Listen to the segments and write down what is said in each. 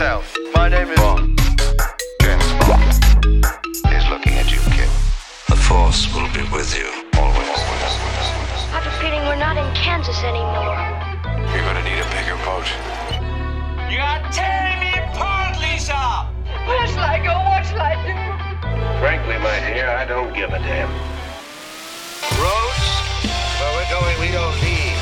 yourself. My name is. Bond. James Bond is looking at you, kid. The Force will be with you always. I have a feeling we're not in Kansas anymore. You're gonna need a bigger boat. You are tearing me apart, Lisa! Where shall I go? What shall I do? Frankly, my dear, I don't give a damn. Roads? Where we're going, we don't need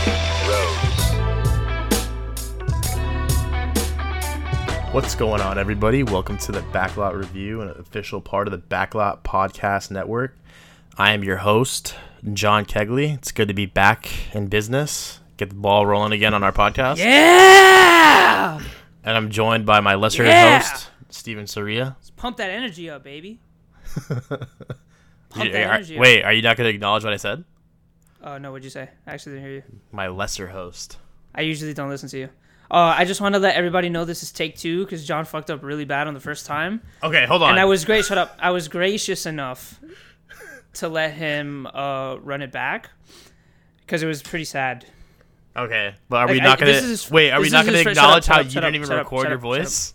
What's going on, everybody? Welcome to the Backlot Review, an official part of the Backlot Podcast Network. I am your host, John Kegley. It's good to be back in business. Get the ball rolling again on our podcast. Yeah! And I'm joined by my lesser Yeah! host, Steven Soria. Let's Pump that energy up, baby. Pump that energy up. wait, are you not going to acknowledge what I said? Oh, no, what'd you say? I actually didn't hear you. My lesser host. I usually don't listen to you. Uh, I just want to let everybody know this is take two because John fucked up really bad on the first time. Okay, hold on. And I was great. Shut up. I was gracious enough to let him uh, run it back because it was pretty sad. okay, but are we not I- going this to is- wait? Are we not going to his first- shut up, acknowledge how up, you didn't up, even record your voice?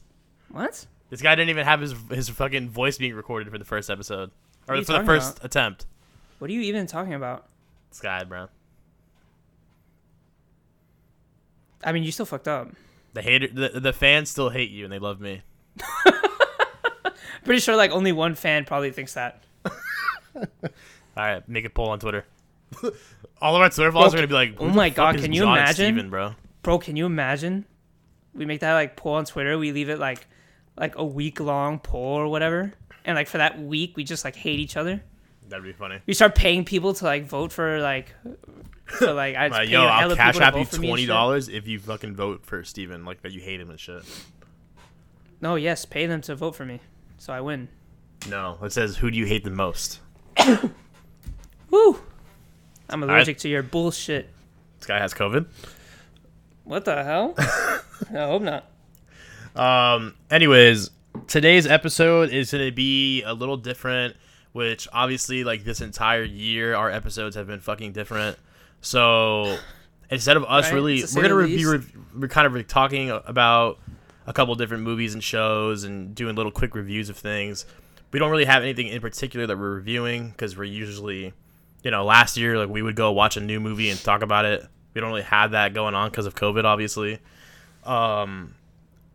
What? This guy didn't even have his his fucking voice being recorded for the first episode or for the first about? attempt. What are you even talking about? This guy, bro. I mean, you still fucked up. The hater, the, the fans still hate you and they love me. Pretty sure like only one fan probably thinks that. All right, make a poll on Twitter. All of our Twitter followers are gonna be like, oh my God, can you John imagine? Steven, bro?" Bro, can you imagine? We make that like poll on Twitter. We leave it like like a week long poll or whatever. And like for that week, we just like hate each other. That'd be funny. We start paying people to like vote for like for like I just like yo, I'll cash app you vote for me and twenty dollars if you fucking vote for Steven, like that you hate him and shit. No, yes, pay them to vote for me, so I win. No, it says who do you hate the most? Woo! I'm allergic to your bullshit. This guy has COVID. What the hell? I hope not. Um. Anyways, today's episode is gonna be a little different. Which obviously, like this entire year, our episodes have been fucking different. So instead of us Right, really, we're gonna the re- be re- we're kind of re- talking about a couple different movies and shows and doing little quick reviews of things. We don't really have anything in particular that we're reviewing because we're usually, you know, last year like we would go watch a new movie and talk about it. We don't really have that going on because of COVID, obviously. Um,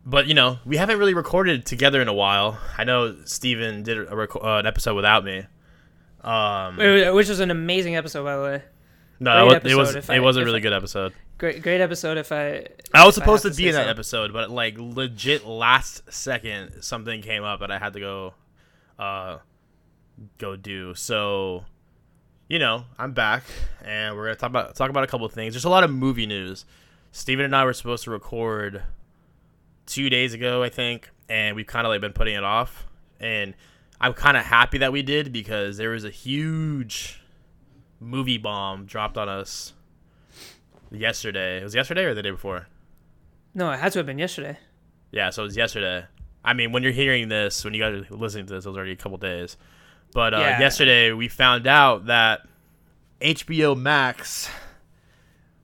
but you know, we haven't really recorded together in a while. I know Steven did a reco- uh, an episode without me. Um, Which was an amazing episode, by the way. No, it, was- it was it I- was a really I- good episode. Great, great episode. If I, I was supposed to have be in that so. episode, but like legit last second something came up and I had to go, uh, go do. So, you know, I'm back and we're gonna talk about talk about a couple of things. There's a lot of movie news. Steven and I were supposed to record two days ago, I think, and we've kind of like been putting it off. And I'm kind of happy that we did because there was a huge movie bomb dropped on us yesterday. It was yesterday or the day before. No, it had to have been yesterday. Yeah, so it was yesterday. I mean, when you're hearing this, when you guys are listening to this, it was already a couple days. But uh, Yeah. yesterday, we found out that HBO Max.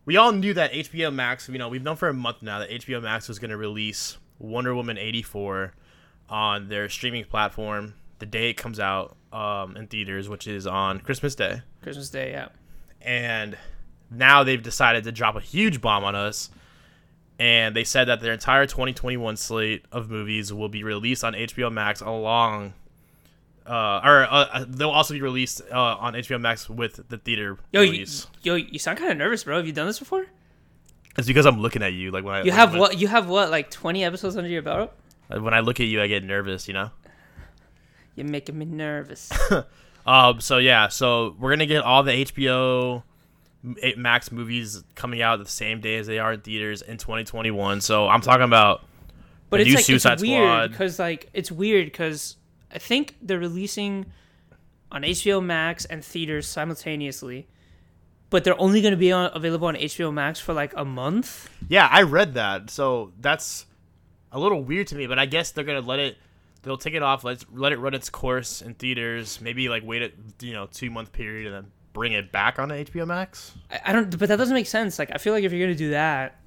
We all knew that HBO Max. You know, we've known for a month now that HBO Max was going to release Wonder Woman '84 on their streaming platform the day it comes out um, in theaters, which is on Christmas Day Christmas Day, yeah. and now they've decided to drop a huge bomb on us and they said that their entire 2021 slate of movies will be released on HBO Max along uh, or uh, uh, they'll also be released uh, on HBO Max with the theater Yo, you, yo, you sound kind of nervous, bro. Have you done this before? It's because I'm looking at you like when I You like, have what? You have what? Like twenty episodes under your belt? when I look at you I get nervous, you know. You're making me nervous. Um. So yeah. So we're gonna get all the HBO Max movies coming out the same day as they are in theaters in 2021. So I'm talking about But it's new like Suicide it's weird because like it's weird because I think they're releasing on HBO Max and theaters simultaneously, but they're only going to be on, available on HBO Max for like a month. Yeah, I read that. So that's a little weird to me, but I guess they're gonna let it. They'll take it off. Let's let it run its course in theaters. Maybe like wait a you know two month period and then bring it back onto HBO Max. I, I don't, but that doesn't make sense. Like I feel like if you're going to do that,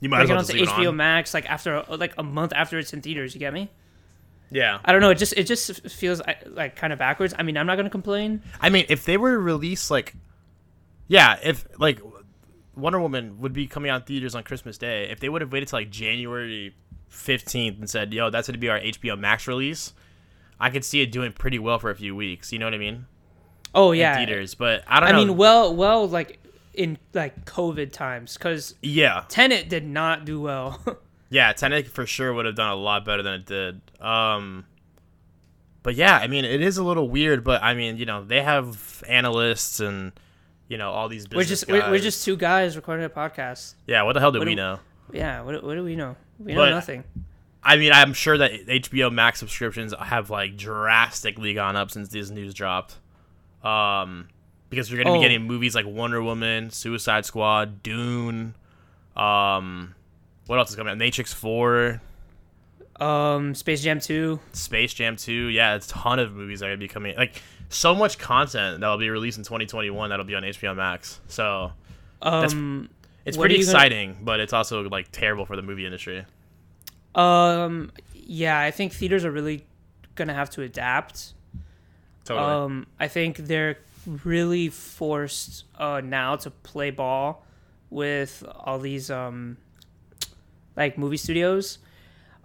You might as it well onto it HBO on. Max like after like a month after it's in theaters. You get me? Yeah. I don't know. It just it just feels like kind of backwards. I mean, I'm not gonna complain. I mean, if they were to release like, yeah, if like Wonder Woman would be coming out theaters on Christmas Day, if they would have waited till like January fifteenth and said, "Yo, that's going to be our HBO Max release," I could see it doing pretty well for a few weeks. You know what I mean? Oh In yeah. theaters, but I don't I know. mean, well, well, like in like COVID times, because yeah, Tenet did not do well. yeah, Tenet for sure would have done a lot better than it did. Um, but yeah, I mean, it is a little weird, but I mean, you know, they have analysts and you know all these we're just we're, we're just two guys recording a podcast. yeah. What the hell do what we do- know? Yeah. What, what do we know? We know But- nothing. I mean, I'm sure that HBO Max subscriptions have like drastically gone up since this news dropped. Um, because you're gonna Oh. be getting movies like Wonder Woman, Suicide Squad, Dune. Um, what else is coming out? Matrix Four, Um, Space Jam two. Space Jam Two. Yeah, it's a ton of movies that are gonna be coming. Like so much content that'll be released in 2021 that'll be on HBO Max. So Um, it's What pretty you gonna- exciting, but it's also like terrible for the movie industry. um, yeah, I think theaters are really gonna have to adapt. Totally. Um, I think they're really forced uh, now to play ball with all these um, like movie studios.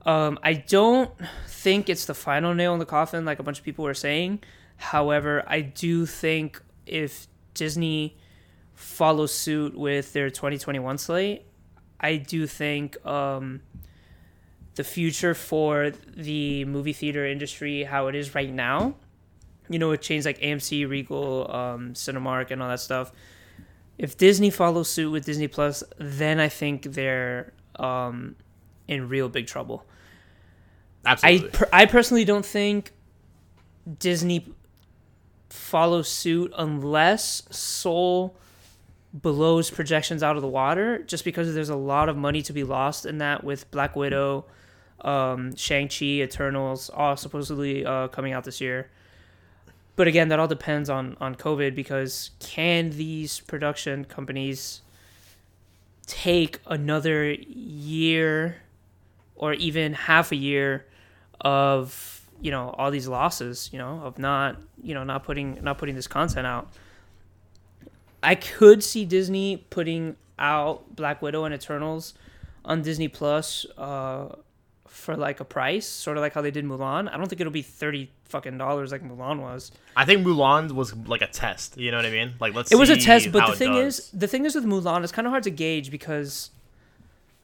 Um, I don't think it's the final nail in the coffin, like a bunch of people were saying. However, I do think if Disney follows suit with their 2021 slate, I do think um, the future for the movie theater industry, how it is right now, you know, with chains like AMC, Regal, um, Cinemark, and all that stuff. If Disney follows suit with Disney Plus, then I think they're um, in real big trouble. I Absolutely. per- I personally don't think Disney follows suit unless Soul blows projections out of the water, just because there's a lot of money to be lost in that with Black Widow, um, Shang Chi, Eternals, all supposedly uh, coming out this year. But again, that all depends on on COVID because can these production companies take another year or even half a year of you know all these losses you know of not you know not putting not putting this content out i could see disney putting out black widow and eternals on disney plus uh for like a price sort of like how they did mulan i don't think it'll be 30 fucking dollars like mulan was I think Mulan was like a test. You know what I mean? Like let's. it was a test but the thing does. is the thing is with mulan it's kind of hard to gauge because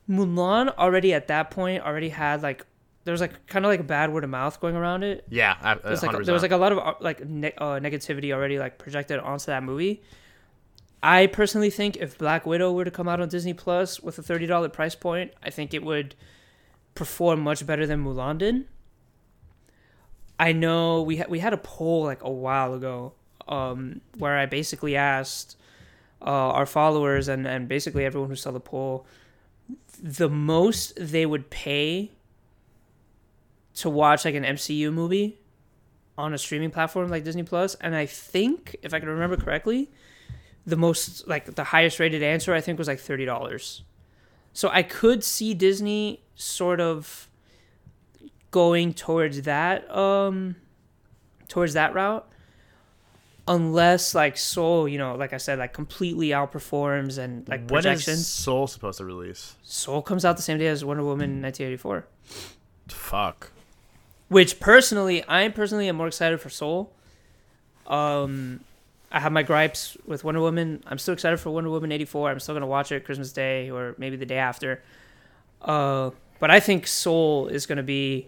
mulan already at that point already had like there was like kind of like a bad word of mouth going around it yeah, I- There's like 100%. there was like a lot of uh, like ne- uh, negativity already like projected onto that movie. I personally think if Black Widow were to come out on Disney Plus with a thirty dollar price point, I think it would perform much better than Mulan did. I know we had we had a poll like a while ago, um, where I basically asked uh, our followers and and basically everyone who saw the poll, the most they would pay to watch like an MCU movie on a streaming platform like Disney Plus, and I think if I can remember correctly, the most like the highest rated answer I think was like thirty dollars. So I could see Disney sort of going towards that um towards that route unless like Soul, you know, like I said, like completely outperforms and like when is projections. Soul supposed to release? Soul comes out the same day as Wonder Woman 1984. Fuck. which personally i personally am more excited for soul um i have my gripes with wonder woman i'm still excited for wonder woman 84 i'm still going to watch it christmas day or maybe the day after uh but i think soul is going to be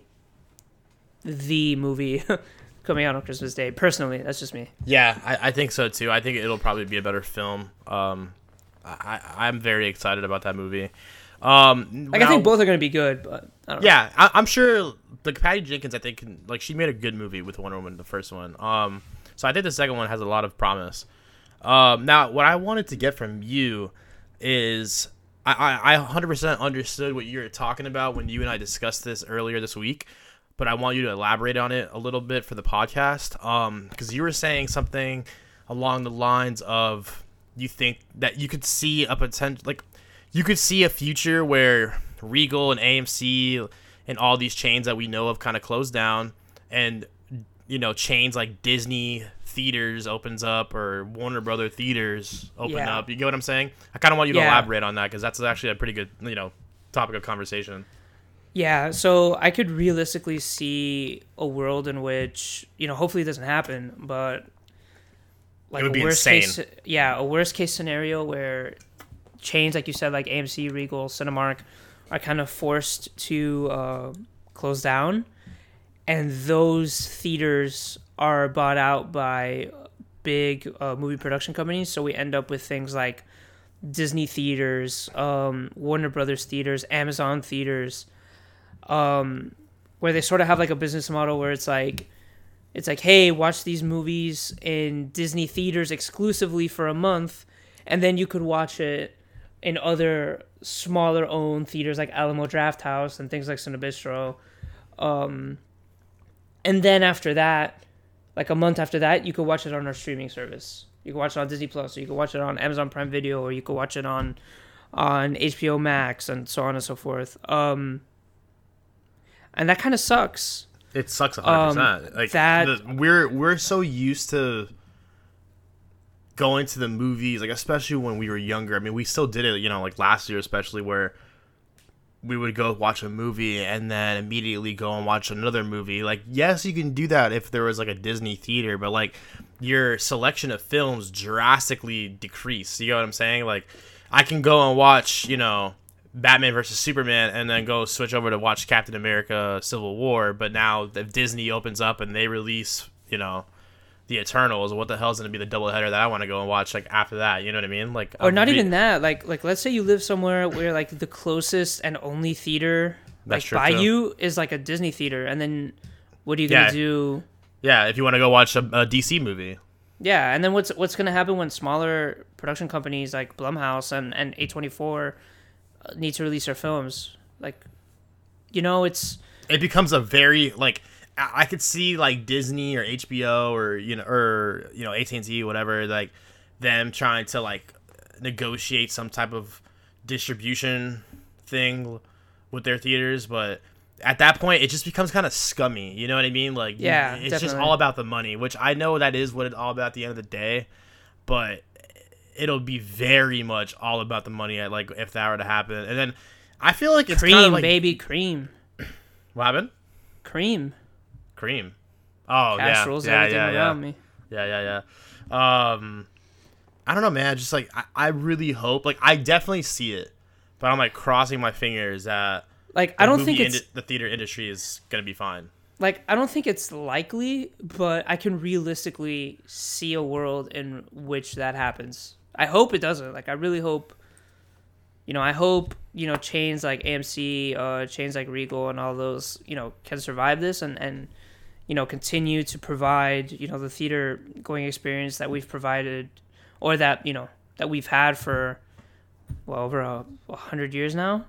the movie coming out on christmas day personally that's just me Yeah, I, I think so too. I think it'll probably be a better film. Um, I, I'm very excited about that movie. Um, like i think both are going to be good but i don't know Yeah, I, I'm sure. Like Patty Jenkins, I think like she made a good movie with Wonder Woman, the first one. Um, so I think the second one has a lot of promise. Um, now what I wanted to get from you is I, I, I 100% understood what you were talking about when you and I discussed this earlier this week, but I want you to elaborate on it a little bit for the podcast. Um, because you were saying something along the lines of you think that you could see a potential like you could see a future where Regal and AMC and all these chains that we know of kind of close down, and you know chains like Disney theaters opens up or Warner Brother theaters open Yeah. up. You get what I'm saying? I kind of want you to Yeah. elaborate on that because that's actually a pretty good you know topic of conversation. Yeah, so I could realistically see a world in which, you know, hopefully it doesn't happen, but like would a be worst insane. case yeah, a worst case scenario where chains like you said like AMC, Regal, Cinemark are kind of forced to uh, close down and those theaters are bought out by big uh, movie production companies, so we end up with things like Disney theaters, um, Warner Brothers theaters, Amazon theaters, um, where they sort of have like a business model where it's like, it's like, hey, watch these movies in Disney theaters exclusively for a month, and then you could watch it in other smaller owned theaters like Alamo Drafthouse and things like Cinebistro. Um, and then after that, like a month after that, you could watch it on our streaming service. You can watch it on Disney Plus, or you can watch it on Amazon Prime Video, or you can watch it on on HBO Max, and so on and so forth. Um, and that kind of sucks. It sucks a hundred Um, percent. Like that- the, we're we're so used to going to the movies, like especially when we were younger. I mean, we still did it, you know, like last year, especially where we would go watch a movie and then immediately go and watch another movie. Like, yes, you can do that if there was like a Disney theater, but like your selection of films drastically decrease. You know what I'm saying? Like, I can go and watch, you know, Batman versus Superman and then go switch over to watch Captain America Civil War, but now if Disney opens up and they release, you know, the Eternals, what the hell's gonna be the double header that I want to go and watch like after that? You know what I mean? Like, or I'm not re- even that like like let's say you live somewhere where like the closest and only theater That's like by too. you is like a disney theater and then what are you gonna Yeah. do Yeah, if you want to go watch a, a DC movie. yeah and then what's what's gonna happen when smaller production companies like blumhouse and and a24 uh, need to release their films like you know it's it becomes a very like I could see like Disney or HBO or you know or you know AT and T whatever like them trying to like negotiate some type of distribution thing with their theaters, but at that point it just becomes kind of scummy. You know what I mean? Like Yeah, it's just all about the money, which I know that is what it's all about at the end of the day, but it'll be very much all about the money. At like if that were to happen, and then I feel like it's cream kind of like baby cream what happened. cream Cream. Oh cash yeah, rules yeah, everything yeah, yeah, around me yeah, yeah, yeah. Um, I don't know, man. Just like I, I really hope, like I definitely see it, but I'm like crossing my fingers that like i don't think indi- the theater industry is gonna be fine. like I don't think it's likely, but I can realistically see a world in which that happens. I hope it doesn't. Like I really hope you know, I hope, you know, chains like AMC, uh chains like Regal and all those, you know, can survive this and and you know, continue to provide, you know, the theater going experience that we've provided or that, you know, that we've had for well over a, hundred years now.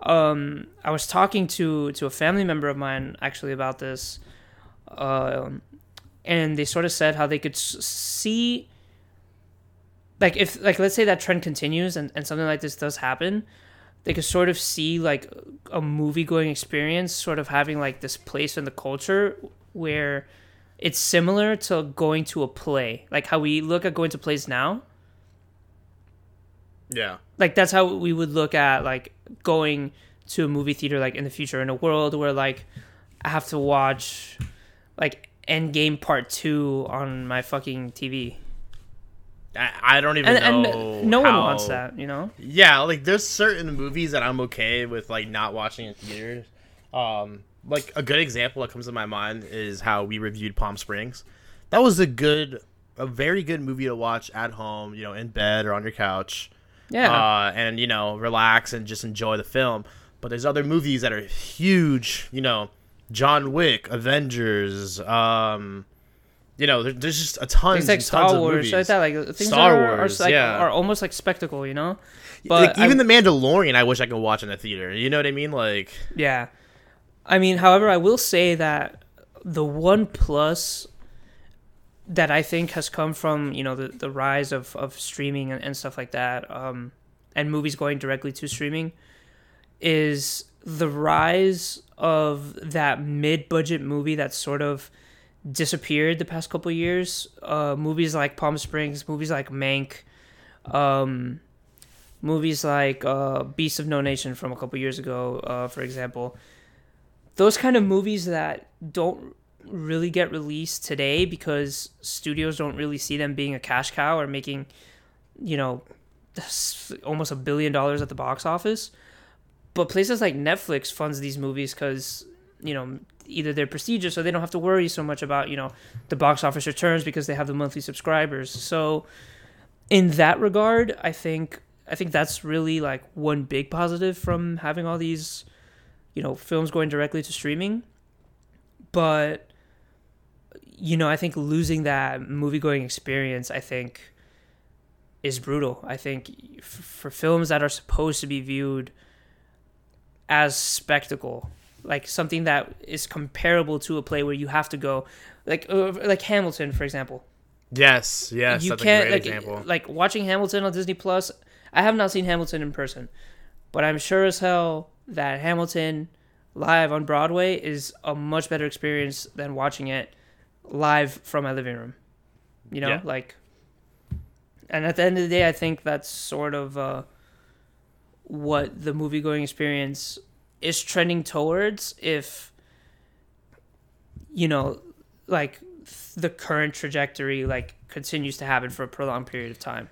Um, I was talking to to a family member of mine actually about this, um, and they sort of said how they could s- see, like if like let's say that trend continues and, and something like this does happen, they could sort of see like a movie going experience sort of having like this place in the culture where it's similar to going to a play, like how we look at going to plays now Yeah. like that's how we would look at like going to a movie theater like in the future in a world where like I have to watch like Endgame Part Two on my fucking TV, I, I don't even and, know. and no one wants that, you know. Yeah, like there's certain movies that I'm okay with like not watching in theaters. Um, like a good example that comes to my mind is how we reviewed Palm Springs. That was a good, a very good movie to watch at home, you know, in bed or on your couch. Yeah, uh, and you know relax and just enjoy the film. But there's other movies that are huge, you know, John Wick, Avengers, um, you know, there, there's just a ton. things like Star Wars, like that, like things Star that are, Wars, are, like, yeah. are almost like spectacle, you know. like But I- even The Mandalorian, I wish I could watch in a theater. You know what I mean? Like, Yeah. I mean, however, I will say that the one plus that I think has come from, you know, the, the rise of, of streaming and, and stuff like that, um, and movies going directly to streaming is the rise of that mid-budget movie that sort of disappeared the past couple years. Uh, movies like Palm Springs, movies like Mank, um, movies like uh, Beast of No Nation from a couple years ago, uh, for example. Those kind of movies that don't really get released today because studios don't really see them being a cash cow or making, you know, almost a billion dollars at the box office. But places like Netflix funds these movies because, you know, either they're prestigious or they don't have to worry so much about, you know, the box office returns because they have the monthly subscribers. So in that regard, I think I think that's really like one big positive from having all these, you know, films going directly to streaming. But you know, I think losing that movie going experience, I think, is brutal. I think f- for films that are supposed to be viewed as spectacle, like something that is comparable to a play where you have to go, like uh, like Hamilton, for example. Yes, yes, you that's can't a great like example. like watching Hamilton on Disney Plus. I have not seen Hamilton in person, but I'm sure as hell that Hamilton live on Broadway is a much better experience than watching it live from my living room. You know, Yeah. like, and at the end of the day, I think that's sort of uh, what the movie going experience is trending towards. If you know, like the current trajectory like continues to happen for a prolonged period of time.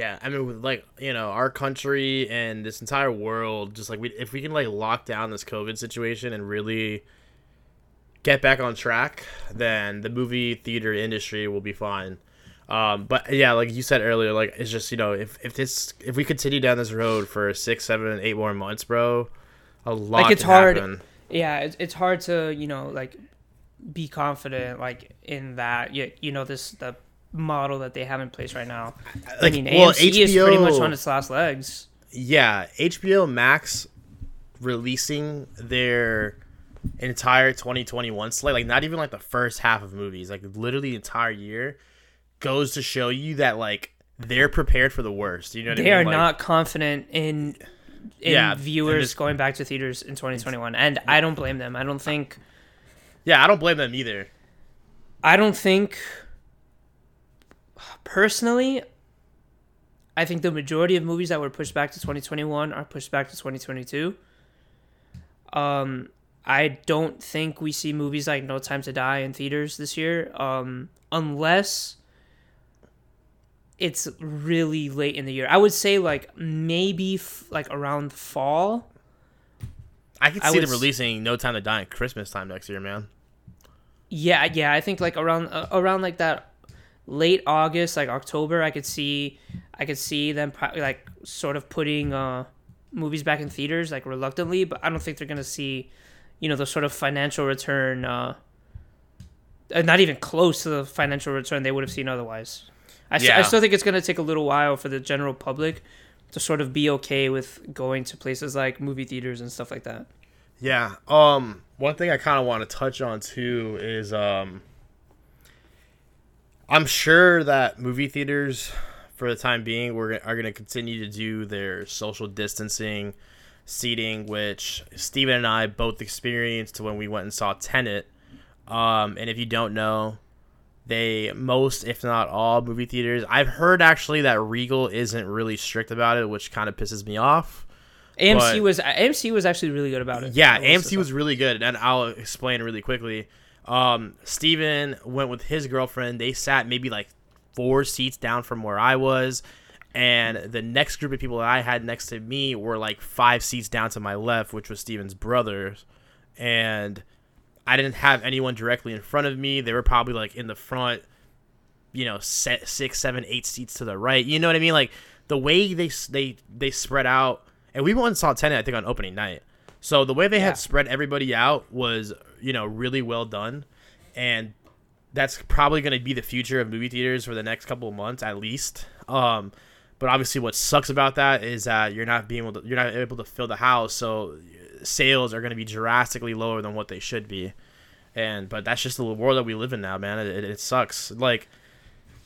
Yeah, I mean, with like you know, our country and this entire world, just like we, if we can like lock down this COVID situation and really get back on track, then the movie theater industry will be fine. Um, but yeah, like you said earlier, like it's just you know, if if this if we continue down this road for six, seven, eight more months, bro, a lot Like, it's hard- happen. Yeah, it's, it's hard to you know like be confident like in that you, you know this the model that they have in place right now. Like, I mean, well, AMC is pretty much on its last legs. yeah, HBO Max releasing their entire 2021 slate, like not even like the first half of movies, like literally the entire year, goes to show you that like they're prepared for the worst. You know what I They mean? are Like, not confident in in Yeah, viewers this- going back to theaters in 2021, and I don't blame them. I don't think Yeah, I don't blame them either. I don't think personally I think the majority of movies that were pushed back to 2021 are pushed back to 2022. Um I don't think we see movies like No Time to Die in theaters this year um unless it's really late in the year. I would say like maybe f- like around fall. I could I see would them releasing No Time to Die at Christmas time next year, man. Yeah, yeah, I think like around uh, around like that late August, like October, I could see I could see them pro- like sort of putting uh movies back in theaters like reluctantly, but I don't think they're going to see you know the sort of financial return uh uh, not even close to the financial return they would have seen otherwise. I, Yeah. still think it's going to take a little while for the general public to sort of be okay with going to places like movie theaters and stuff like that. Yeah. Um. One thing I kind of want to touch on too is um. I'm sure that movie theaters, for the time being, we're are going to continue to do their social distancing, seating, which Steven and I both experienced when we went and saw Tenet. Um. And if you don't know, they most, if not all, movie theaters. I've heard actually that Regal isn't really strict about it, which kind of pisses me off. AMC But- was AMC was actually really good about it. Yeah, I will say AMC was really good, and I'll explain really quickly. Um, Steven went with his girlfriend. They sat maybe like four seats down from where I was, and the next group of people that I had next to me were like five seats down to my left, which was Steven's brothers, and I didn't have anyone directly in front of me. They were probably like in the front, you know, set six, seven, eight seats to the right. You know what I mean? Like the way they they they spread out, and we went and saw Tenet, I think, on opening night. So the way they Yeah. had spread everybody out was, you know, really well done, and that's probably going to be the future of movie theaters for the next couple of months at least. Um, but obviously, what sucks about that is that you're not being able to, you're not able to fill the house, so sales are going to be drastically lower than what they should be. And but that's just the world that we live in now, man. It, it, it sucks. Like,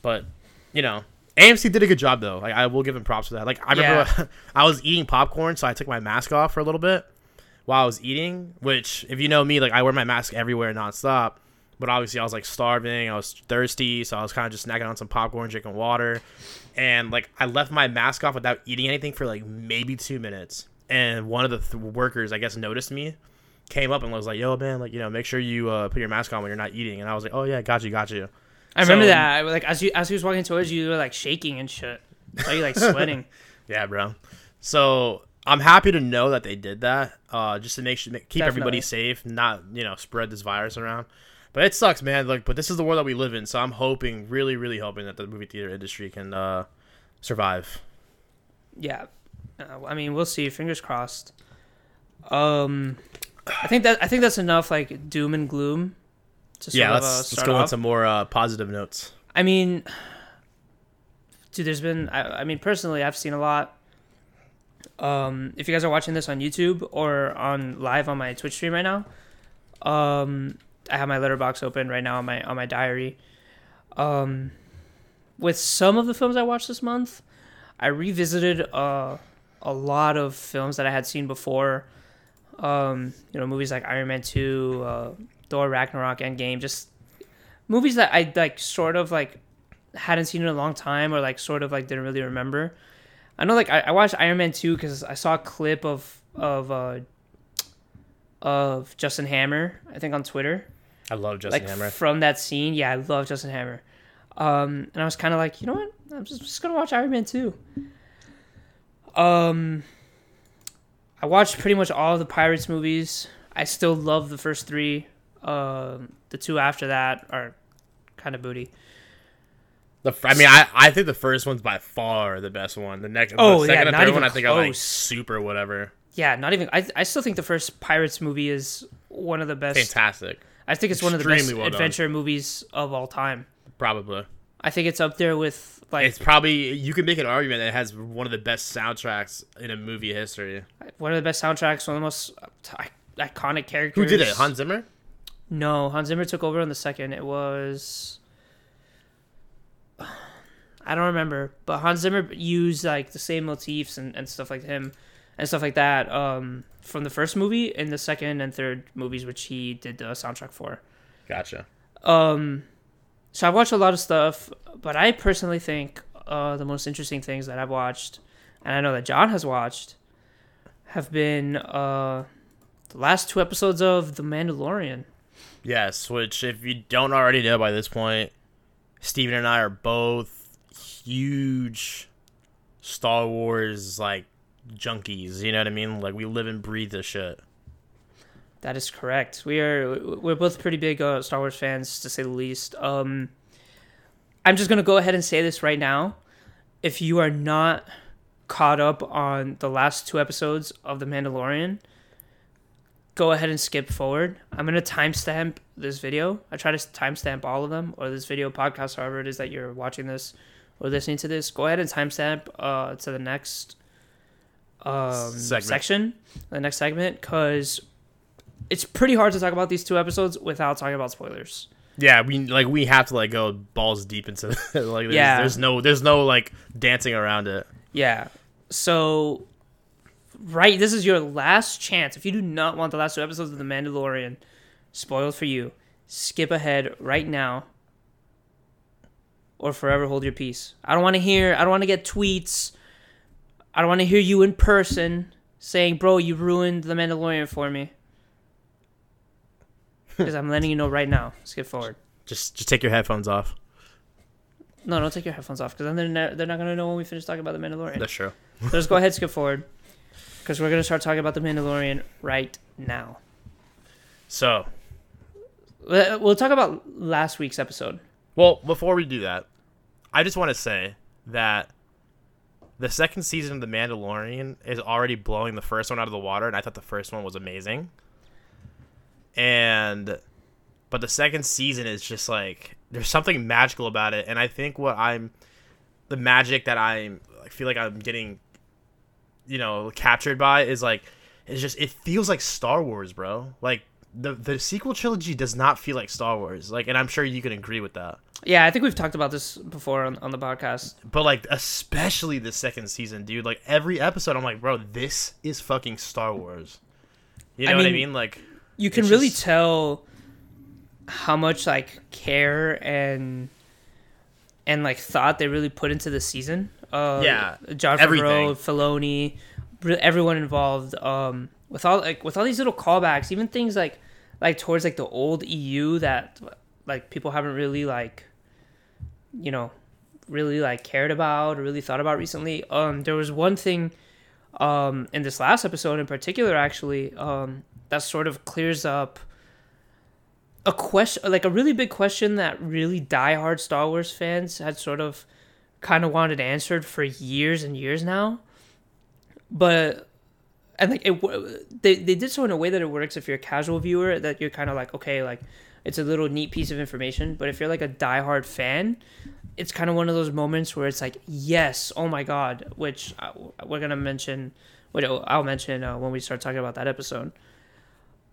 but you know, AMC did a good job though. Like I will give them props for that. Like I remember I was eating popcorn, so I took my mask off for a little bit while I was eating. Which, if you know me, like I wear my mask everywhere nonstop. But obviously, I was like starving. I was thirsty, so I was kind of just snacking on some popcorn, drinking water, and like I left my mask off without eating anything for like maybe two minutes. And one of the th- workers, I guess, noticed me, came up and was like, "Yo, man, like you know, make sure you uh, put your mask on when you're not eating." And I was like, "Oh yeah, got you, got you." I remember that. Like as you as he was walking towards you, you were like shaking and shit. Are you like sweating? Yeah, bro. So I'm happy to know that they did that, uh, just to make sure keep everybody safe, not you know spread this virus around. But it sucks, man. Like, but this is the world that we live in, so I'm hoping, really, really hoping that the movie theater industry can uh, survive. yeah. Uh, I mean, we'll see. Fingers crossed. Um, I think that I think that's enough. Like doom and gloom. Yeah, let's uh, let's start go on off. some more uh, positive notes. I mean, dude, there's been. I, I mean, personally, I've seen a lot. Um, if you guys are watching this on YouTube or on live on my Twitch stream right now, um, I have my Letterboxd open right now on my on my diary. Um, with some of the films I watched this month, I revisited uh, a lot of films that I had seen before. Um, you know, movies like Iron Man Two, uh, Thor Ragnarok, Endgame, just movies that I like sort of like hadn't seen in a long time or like sort of like didn't really remember. I know like I, I watched Iron Man 2 because I saw a clip of of uh of Justin Hammer, I think on Twitter. I love Justin like Hammer. from that scene. Yeah, I love Justin Hammer. Um and I was kinda like, you know what? I'm just, just gonna watch Iron Man 2. Um I watched pretty much all of the Pirates movies. I still love the first three. Um the two after that are kind of booty. The, I mean, I, I think the first one's by far the best one. The next, Oh, the yeah, second and not third even one, I think are like super whatever. Yeah, not even. I, I still think the first Pirates movie is one of the best. Fantastic, I think it's one of the best Extremely well adventure movies of all time. probably. I think it's up there with like It's probably you can make an argument that it has one of the best soundtracks in a movie history. one of the best soundtracks, one of the most uh, iconic characters. Who did it? Hans Zimmer. No, Hans Zimmer took over on the second. It was. I don't remember, but Hans Zimmer used like the same motifs and, and stuff like him and stuff like that um, from the first movie and the second and third movies, which he did the soundtrack for. Gotcha. Um, so I've watched a lot of stuff, but I personally think uh, the most interesting things that I've watched, and I know that John has watched, have been uh, the last two episodes of The Mandalorian. Yes, which if you don't already know by this point, Steven and I are both huge Star Wars like junkies. You know what I mean? Like we live and breathe this shit. That is correct. We are we're both pretty big uh, Star Wars fans, to say the least. Um, I'm just gonna go ahead and say this right now. If you are not caught up on the last two episodes of The Mandalorian, go ahead and skip forward. I'm gonna timestamp this video. I try to timestamp all of them, or this video podcast, however it is that you're watching this or listening to this. Go ahead and timestamp uh, to the next um, Segment. section, the next segment, because it's pretty hard to talk about these two episodes without talking about spoilers. Yeah, we like we have to like go balls deep into like there's, Yeah. there's no there's no like dancing around it. Yeah. So, right, this is your last chance. If you do not want the last two episodes of The Mandalorian spoiled for you, skip ahead right now or forever hold your peace. I don't want to hear, I don't want to get tweets. I don't want to hear you in person saying, bro, you ruined The Mandalorian for me. Because I'm letting you know right now. Skip forward. Just just take your headphones off. No, don't take your headphones off because then they're, ne- they're not going to know when we finish talking about The Mandalorian. That's true. So just go ahead, skip forward, because we're gonna start talking about the Mandalorian right now. So, we'll talk about last week's episode. well, before we do that, I just want to say that the second season of The Mandalorian is already blowing the first one out of the water, and I thought the first one was amazing. And but the second season is just like there's something magical about it, and I think what I'm the magic that I'm I feel like I'm getting you know captured by is like it's just it feels like Star Wars, bro. Like the the sequel trilogy does not feel like Star Wars. Like and I'm sure you can agree with that. Yeah, I think we've talked about this before on, on the podcast. But like especially the second season, dude. Like every episode I'm like, bro, this is fucking Star Wars. You know I what I mean, mean? Like You can really just- tell how much like care and and like thought they really put into the season. Uh, Yeah, John. Favreau, Filoni, everyone involved. Um, with all like with all these little callbacks, even things like like towards like the old EU that like people haven't really like you know really like cared about or really thought about recently. Um, there was one thing um in this last episode in particular actually um that sort of clears up a question like a really big question that really diehard Star Wars fans had sort of kind of wanted answered for years and years now. But and like it they they did so in a way that it works if you're a casual viewer that you're kind of like okay like it's a little neat piece of information, but if you're like a diehard fan, it's kind of one of those moments where it's like yes, oh my god, which I, we're going to mention which I'll mention uh, when we start talking about that episode.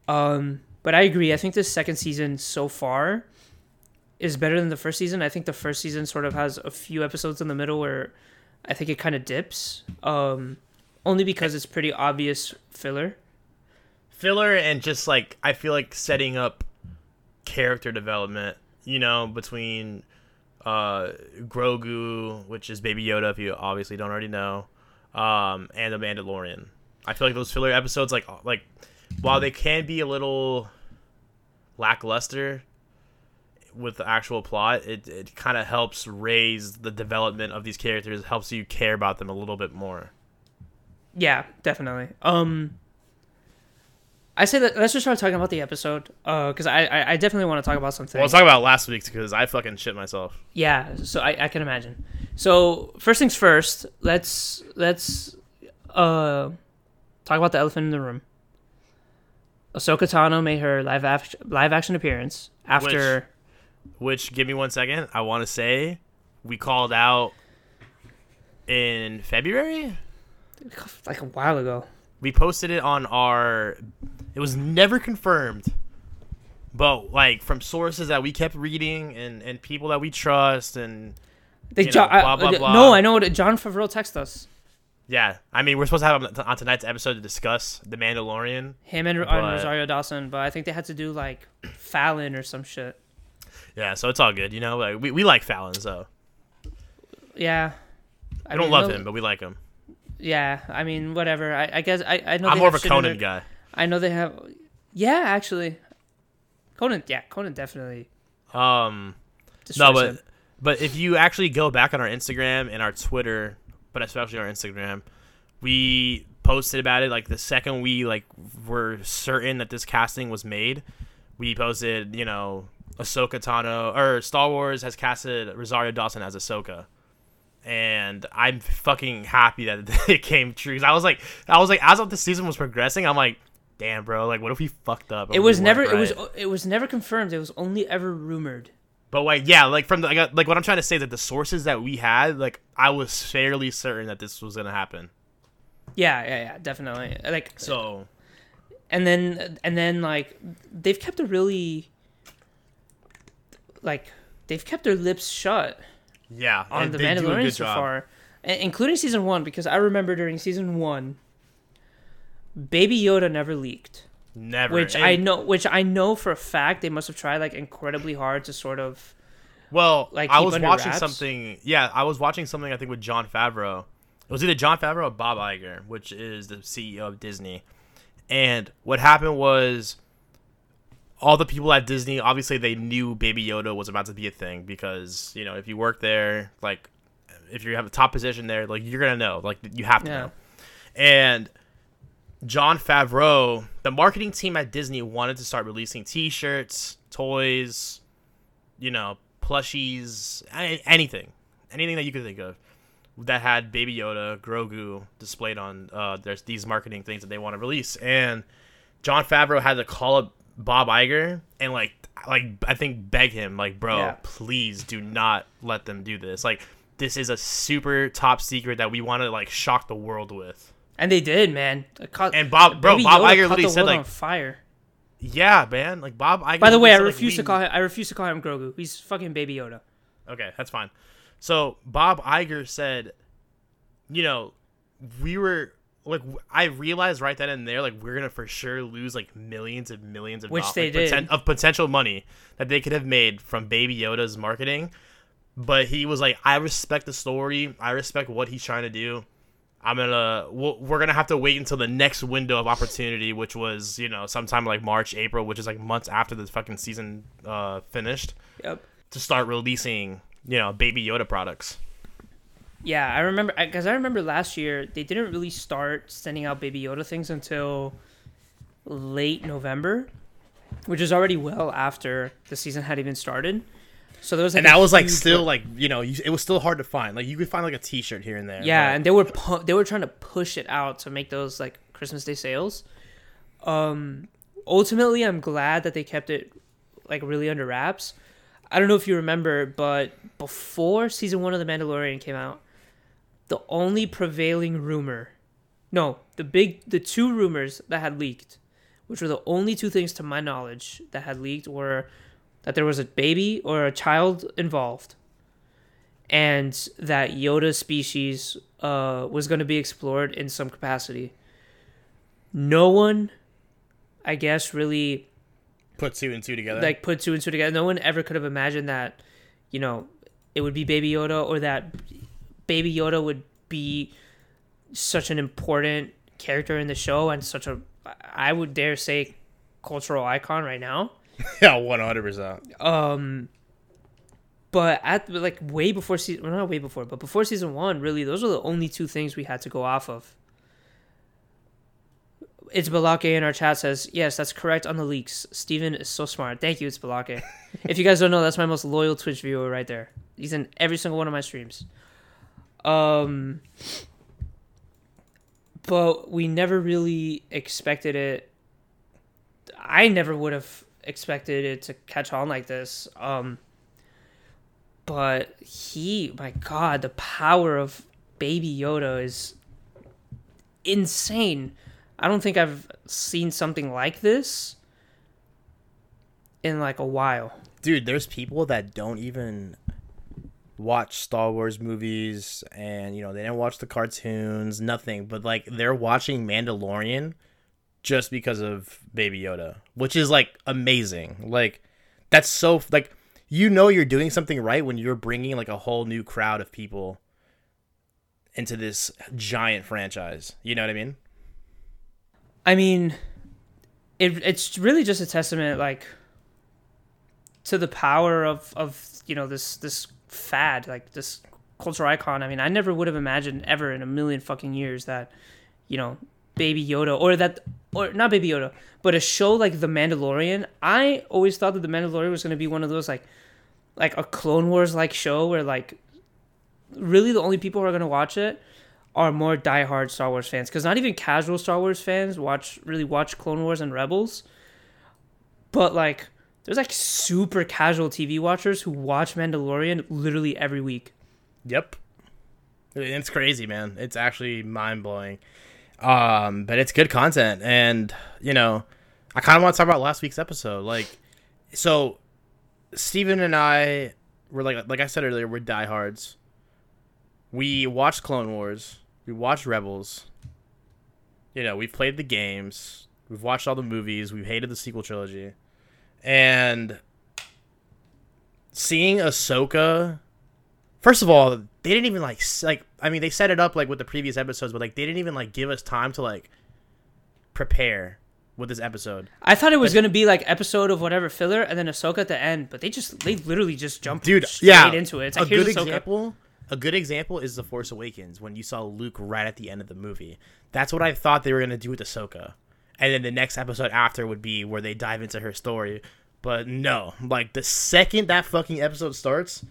Um but I agree. I think this second season so far is better than the first season. I think the first season sort of has a few episodes in the middle where I think it kind of dips. Um, only because it's pretty obvious filler. filler and just like I feel like setting up character development, you know, between uh Grogu, which is Baby Yoda if you obviously don't already know, um and the Mandalorian. I feel like those filler episodes like like while they can be a little lackluster with the actual plot, it, it kind of helps raise the development of these characters, helps you care about them a little bit more. Yeah, definitely. Um, I say that let's just start talking about the episode. Uh, because I, I I definitely want to talk about something. Well, let's talk about last week's because I fucking shit myself. Yeah, so I, I can imagine. So first things first, let's let's uh talk about the elephant in the room. Ahsoka Tano made her live action live action appearance after which give me one second i want to say we called out in february like a while ago. we posted it on our it was never confirmed but like from sources that we kept reading and and people that we trust and They jo- know, blah, blah, blah. No, I know what Jon Favreau texted us. yeah i mean we're supposed to have him on tonight's episode to discuss the mandalorian Him and, and But- Rosario Dawson, but I think they had to do like Fallon or some shit. yeah so it's all good you know like we, we like fallon so Yeah. I i don't love him but we like him Yeah, I mean, whatever. I, I guess I, I know. i'm more of a conan guy I know they have. Yeah, actually, Conan. Yeah, Conan definitely. um No, but him. but if you actually go back on our Instagram and our Twitter, but especially our Instagram, we posted about it like the second we like were certain that this casting was made. We posted, you know, Ahsoka Tano or Star Wars has casted Rosario Dawson as Ahsoka. And I'm fucking happy that it came true. I was like, I was like, as of the season was progressing, I'm like, damn, bro, like, what if we fucked up? It was never. It was. It was never confirmed. It was only ever rumored. But like, yeah, like from the like, uh, like what I'm trying to say is that the sources that we had, like, I was fairly certain that this was gonna happen. Yeah, yeah, yeah, definitely. Like So and then and then like they've kept a really like they've kept their lips shut yeah, on the they do a Mandalorian so far, including season one. Because I remember during season one, Baby Yoda never leaked, Never. which And- I know, which I know for a fact they must have tried like incredibly hard to sort of. Well, like, I was watching wraps? something. Yeah, I was watching something. I think with Jon Favreau. It was either Jon Favreau or Bob Iger, which is the CEO of Disney. And what happened was, all the people at Disney obviously they knew Baby Yoda was about to be a thing because you know if you work there, like if you have a top position there, like you're gonna know, like you have to Yeah. know. And Jon Favreau, the marketing team at Disney wanted to start releasing T-shirts, toys, you know, plushies, anything, anything that you could think of that had Baby Yoda, Grogu displayed on. Uh, there's these marketing things that they want to release, and Jon Favreau had to call up Bob Iger and like, like I think beg him, like, bro, Yeah. please do not let them do this. Like, this is a super top secret that we want to like shock the world with. And they did, man. Caught- And Bob- bro, Baby Bob Yoda Iger literally said, like- fire. Yeah, man. Like Bob Iger. By the way, I said, like, refuse to call him. I refuse to call him Grogu. He's fucking Baby Yoda. Okay, that's fine. So Bob Iger said, you know, we were like I realized right then and there like we're gonna for sure lose like millions and millions of Which doll- they like, did. poten- of potential money that they could have made from Baby Yoda's marketing. But he was like, I respect the story. I respect what he's trying to do. I'm gonna we'll, we're gonna have to wait until the next window of opportunity, which was you know sometime like March, April, which is like months after the fucking season uh, finished, Yep. to start releasing you know Baby Yoda products. Yeah, I remember because I remember last year they didn't really start sending out Baby Yoda things until late November, which is already well after the season had even started. So there was like and that was like still like you know you, it was still hard to find. Like you could find like a T-shirt here and there. yeah, but- and they were pu- they were trying to push it out to make those like Christmas Day sales. Um, ultimately, I'm glad that they kept it like really under wraps. I don't know if you remember, but before season one of The Mandalorian came out, the only prevailing rumor, no, the big, the two rumors that had leaked, which were the only two things to my knowledge that had leaked, were that there was a baby or a child involved, and that Yoda species uh, was going to be explored in some capacity. No one, I guess, really put two and two together. like put two and two together. No one ever could have imagined that, you know, it would be Baby Yoda or that Baby Yoda would be such an important character in the show and such a, I would dare say, cultural icon right now. yeah, one hundred percent. Um, but at like way before season, well, not way before, but before season one, really, those were the only two things we had to go off of. It's Balake in our chat says, yes, that's correct on the leaks. Steven is so smart. Thank you, it's Balake. if you guys don't know, that's my most loyal Twitch viewer right there. He's in every single one of my streams. Um, but we never really expected it. I never would have expected it to catch on like this. Um, but he, my God, the power of Baby Yoda is insane. I don't think I've seen something like this in like a while. Dude, there's people that don't even watch Star Wars movies and you know, they didn't watch the cartoons, nothing, but like they're watching Mandalorian just because of Baby Yoda, which is like amazing. Like that's so like you know you're doing something right when you're bringing like a whole new crowd of people into this giant franchise. You know what I mean? I mean, it it's really just a testament like to the power of of you know this this fad like this cultural icon. I mean, I never would have imagined ever in a million fucking years that you know Baby Yoda or that or not Baby Yoda, but a show like The Mandalorian. I always thought that The Mandalorian was going to be one of those like like a Clone Wars like show where like really the only people who are going to watch it are more diehard Star Wars fans because not even casual Star Wars fans watch really watch Clone Wars and Rebels, but like there's like super casual TV watchers who watch Mandalorian literally every week. Yep. It's crazy, man. It's actually mind blowing. Um, but it's good content, and you know, I kind of want to talk about last week's episode. Like, so Steven and I were like, like I said earlier, we're diehards. We watched Clone Wars. We watched Rebels. You know, we've played the games. We've watched all the movies. We've hated the sequel trilogy, and seeing Ahsoka First of all, they didn't even like like I mean they set it up like with the previous episodes, but like they didn't even like give us time to like prepare with this episode. I thought it was gonna be like episode of whatever filler and then Ahsoka at the end, but they just they literally just jumped Dude, straight yeah, into it. It's a like here's good Ahsoka. example. A good example is the Force Awakens when you saw Luke right at the end of the movie. That's what I thought they were gonna do with Ahsoka, and then the next episode after would be where they dive into her story. But no, like the second that fucking episode starts,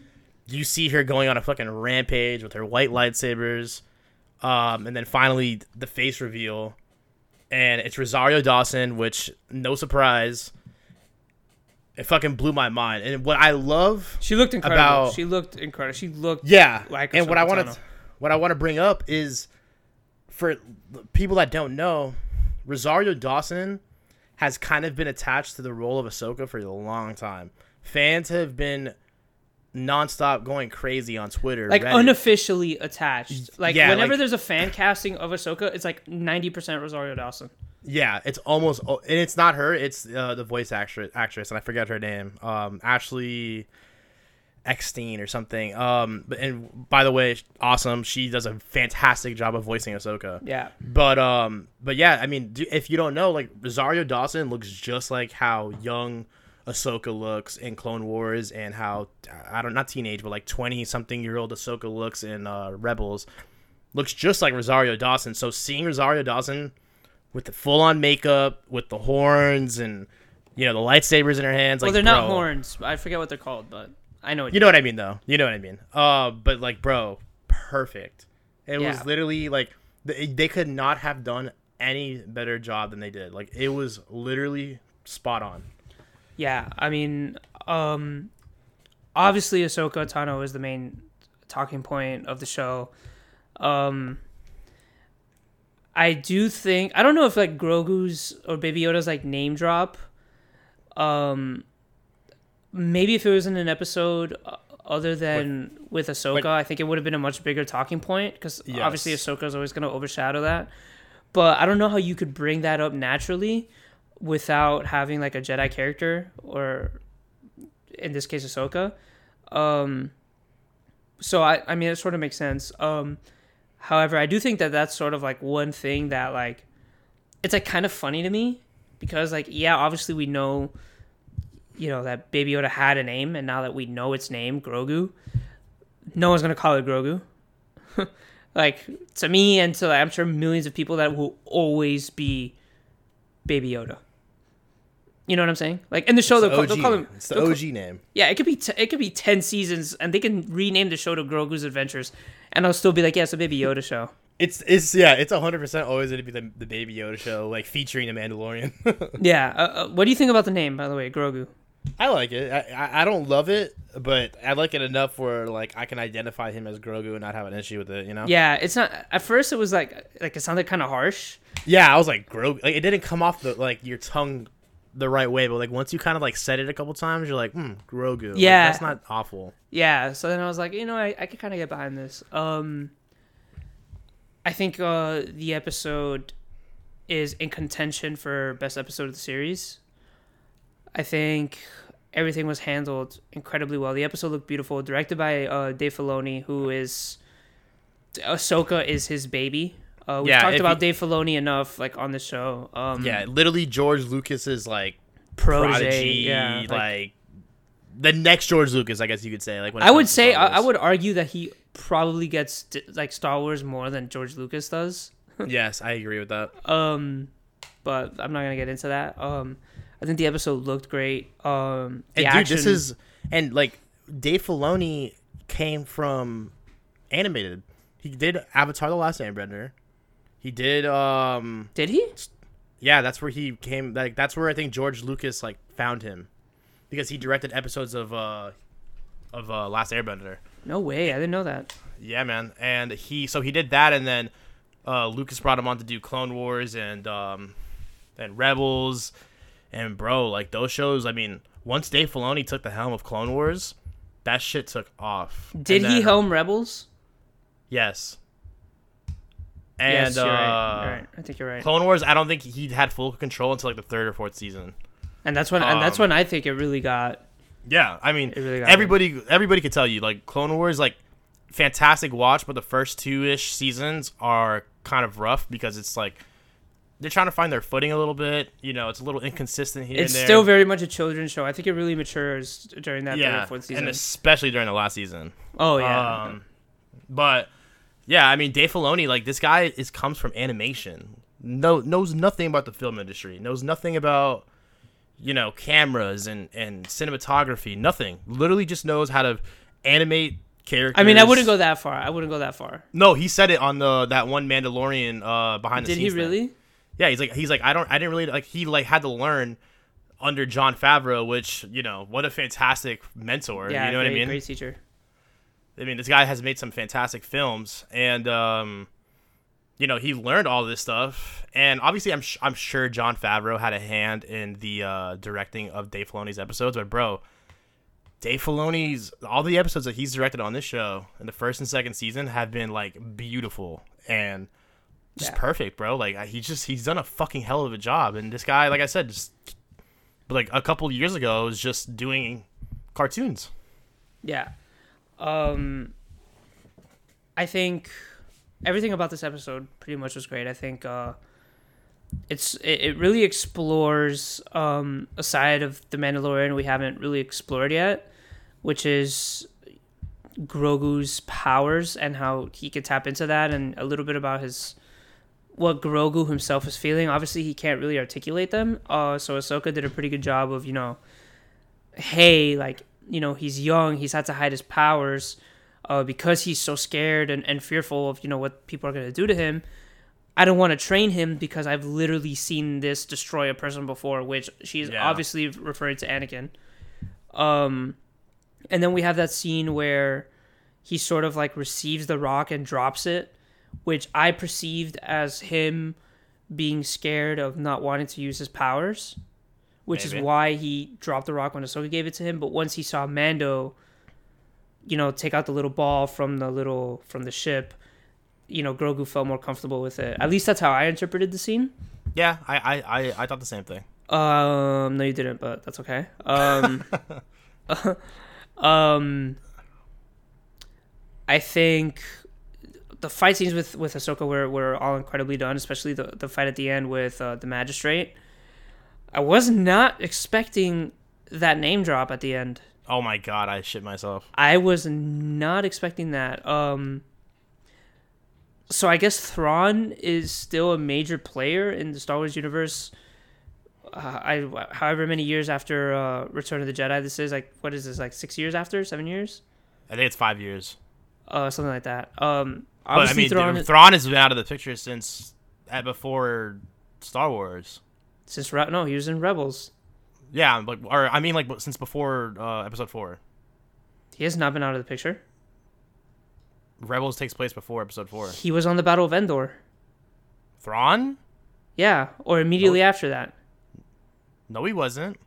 you see her going on a fucking rampage with her white lightsabers, um, and then finally the face reveal, and it's Rosario Dawson, which no surprise, it fucking blew my mind. And what I love She looked incredible. About- she looked incredible. She looked yeah, like and what I want to what I want to bring up is for people that don't know, Rosario Dawson has kind of been attached to the role of Ahsoka for a long time. Fans have been nonstop going crazy on Twitter, like Reddit. unofficially attached. Like Yeah, whenever like- there's a fan casting of Ahsoka, it's like ninety percent Rosario Dawson. Yeah, it's almost, and it's not her. It's uh, the voice actress, actress, and I forget her name. Um, Ashley Eckstein or something. Um, but and by the way, awesome. She does a fantastic job of voicing Ahsoka. Yeah, But um, but yeah, I mean, if you don't know, like Rosario Dawson looks just like how young Ahsoka looks in Clone Wars, and how I don't not teenage, but like twenty something year old Ahsoka looks in uh, Rebels. Looks just like Rosario Dawson. So seeing Rosario Dawson with the full on makeup, with the horns, and you know the lightsabers in her hands, like well, they're not bro, horns. I forget what they're called, but I know. What You know what I mean, though. You know what I mean. Uh, but like, bro, perfect. It was literally like they, they could not have done any better job than they did. Like, it was literally spot on. Yeah, I mean, um, obviously Ahsoka Tano is the main talking point of the show. Um, I do think I don't know if like Grogu's or Baby Yoda's like name drop. Um, maybe if it was in an episode uh, other than with Ahsoka. I think it would have been a much bigger talking point because obviously Yes. Ahsoka is always going to overshadow that. But I don't know how you could bring that up naturally without having like a Jedi character or in this case Ahsoka. Um so I I mean it sort of makes sense. Um however, I do think that that's sort of like one thing that like it's like kind of funny to me because like yeah, obviously we know you know that Baby Yoda had a name and now that we know its name, Grogu, no one's going to call it Grogu. like to me and to I'm sure millions of people that will always be Baby Yoda. You know what I'm saying? Like in the show, they'll, the call, they'll call him. it's the they'll call- OG name. yeah, it could be t- it could be ten seasons, and they can rename the show to Grogu's Adventures, and I'll still be like, yeah, it's a Baby Yoda show. It's it's yeah, it's hundred percent always gonna be the, the Baby Yoda show, like featuring the Mandalorian. Yeah. Uh, uh, what do you think about the name, by the way, Grogu? I like it. I, I don't love it, but I like it enough where like I can identify him as Grogu and not have an issue with it. You know? Yeah, it's not. At first, it was like like it sounded kind of harsh. Yeah, I was like Grogu. Like it didn't come off the like your tongue the right way, but like once you kind of like said it a couple times, you're like, hmm, Grogu. Like, Yeah. that's not awful. Yeah. So then I was like, you know, I I could kind of get behind this. Um, I think uh the episode is in contention for best episode of the series. I think everything was handled incredibly well. The episode looked beautiful, directed by uh, Dave Filoni, who is Ahsoka is his baby. Uh, we've Yeah, talked about you- Dave Filoni enough, like on the show. Um, Yeah, literally George Lucas's like protege. prodigy, yeah, like, like, the next George Lucas, I guess you could say. Like when I would say I, I would argue that he probably gets like Star Wars more than George Lucas does. yes, I agree with that. Um, but I'm not gonna get into that. Um, I think the episode looked great. Um, And dude, this is and like Dave Filoni came from animated. He did Avatar: The Last Airbender. He did um did he? yeah, that's where he came like that's where I think George Lucas like found him. Because he directed episodes of uh of uh Last Airbender. No way, I didn't know that. Yeah, man. And he so he did that and then uh Lucas brought him on to do Clone Wars and um and Rebels and bro, like those shows, I mean, once Dave Filoni took the helm of Clone Wars, that shit took off. Did And he then- helm Rebels? Yes. And yes, you're uh right. You're right. I think you're right. Clone Wars, I don't think he had full control until like the third or fourth season. And that's when and that's um, when I think it really got. Yeah, I mean, really everybody everybody could tell you like Clone Wars like fantastic watch, but the first two ish seasons are kind of rough because it's like they're trying to find their footing a little bit. You know, it's a little inconsistent here. It's and there. still very much a children's show. I think it really matures during that third yeah, or fourth season. and especially during the last season. oh yeah. Um, but yeah, I mean, Dave Filoni, like this guy is comes from animation. No, knows nothing about the film industry. Knows nothing about you know cameras and and cinematography. Nothing. Literally just knows how to animate characters. I mean, I wouldn't go that far. I wouldn't go that far. No, he said it on the that one Mandalorian uh behind the scenes. Did he really? thing. Yeah, he's like he's like I don't I didn't really like he like had to learn under Jon Favreau, which you know what a fantastic mentor. Yeah, you know great, what I mean? great teacher. I mean, this guy has made some fantastic films, and um, you know, he learned all this stuff. And obviously, I'm sh- I'm sure Jon Favreau had a hand in the uh, directing of Dave Filoni's episodes. But bro, Dave Filoni's all the episodes that he's directed on this show in the first and second season have been like beautiful and just Yeah. perfect, bro. Like he just he's done a fucking hell of a job. And this guy, like I said, just like a couple years ago was just doing cartoons. Yeah. Um I think everything about this episode pretty much was great. I think uh it's it, it really explores um a side of the Mandalorian we haven't really explored yet, which is Grogu's powers and how he could tap into that and a little bit about his what Grogu himself is feeling. Obviously he can't really articulate them. Uh so Ahsoka did a pretty good job of, you know, hey, like, you know, he's young, he's had to hide his powers uh, because he's so scared and, and fearful of, you know, what people are going to do to him. I don't want to train him because I've literally seen this destroy a person before, which she's Yeah. obviously referring to Anakin. Um, and then we have that scene where he sort of like receives the rock and drops it, which I perceived as him being scared of not wanting to use his powers, which Maybe. is why he dropped the rock when Ahsoka gave it to him. But once he saw Mando, you know, take out the little ball from the little from the ship, you know, Grogu felt more comfortable with it. At least that's how I interpreted the scene. Yeah, I I, I, I thought the same thing. Um, no, you didn't, but that's okay. Um, um, I think the fight scenes with with Ahsoka were, were all incredibly done, especially the the fight at the end with uh, the magistrate. I was not expecting that name drop at the end. Oh my god, I shit myself. I was not expecting that. Um, so I guess Thrawn is still a major player in the Star Wars universe. Uh, I however many years after uh, Return of the Jedi this is like what is this like six years after seven years I think it's five years. uh something like that. Um, But I mean, Thrawn Thrawn, has been out of the picture since at before Star Wars. since Re- no he was in Rebels. Yeah, like or I mean, like since before uh, Episode Four. He has not been out of the picture. Rebels takes place before Episode Four. He was on the Battle of Endor. Thrawn? Yeah, or immediately after that. No, he wasn't.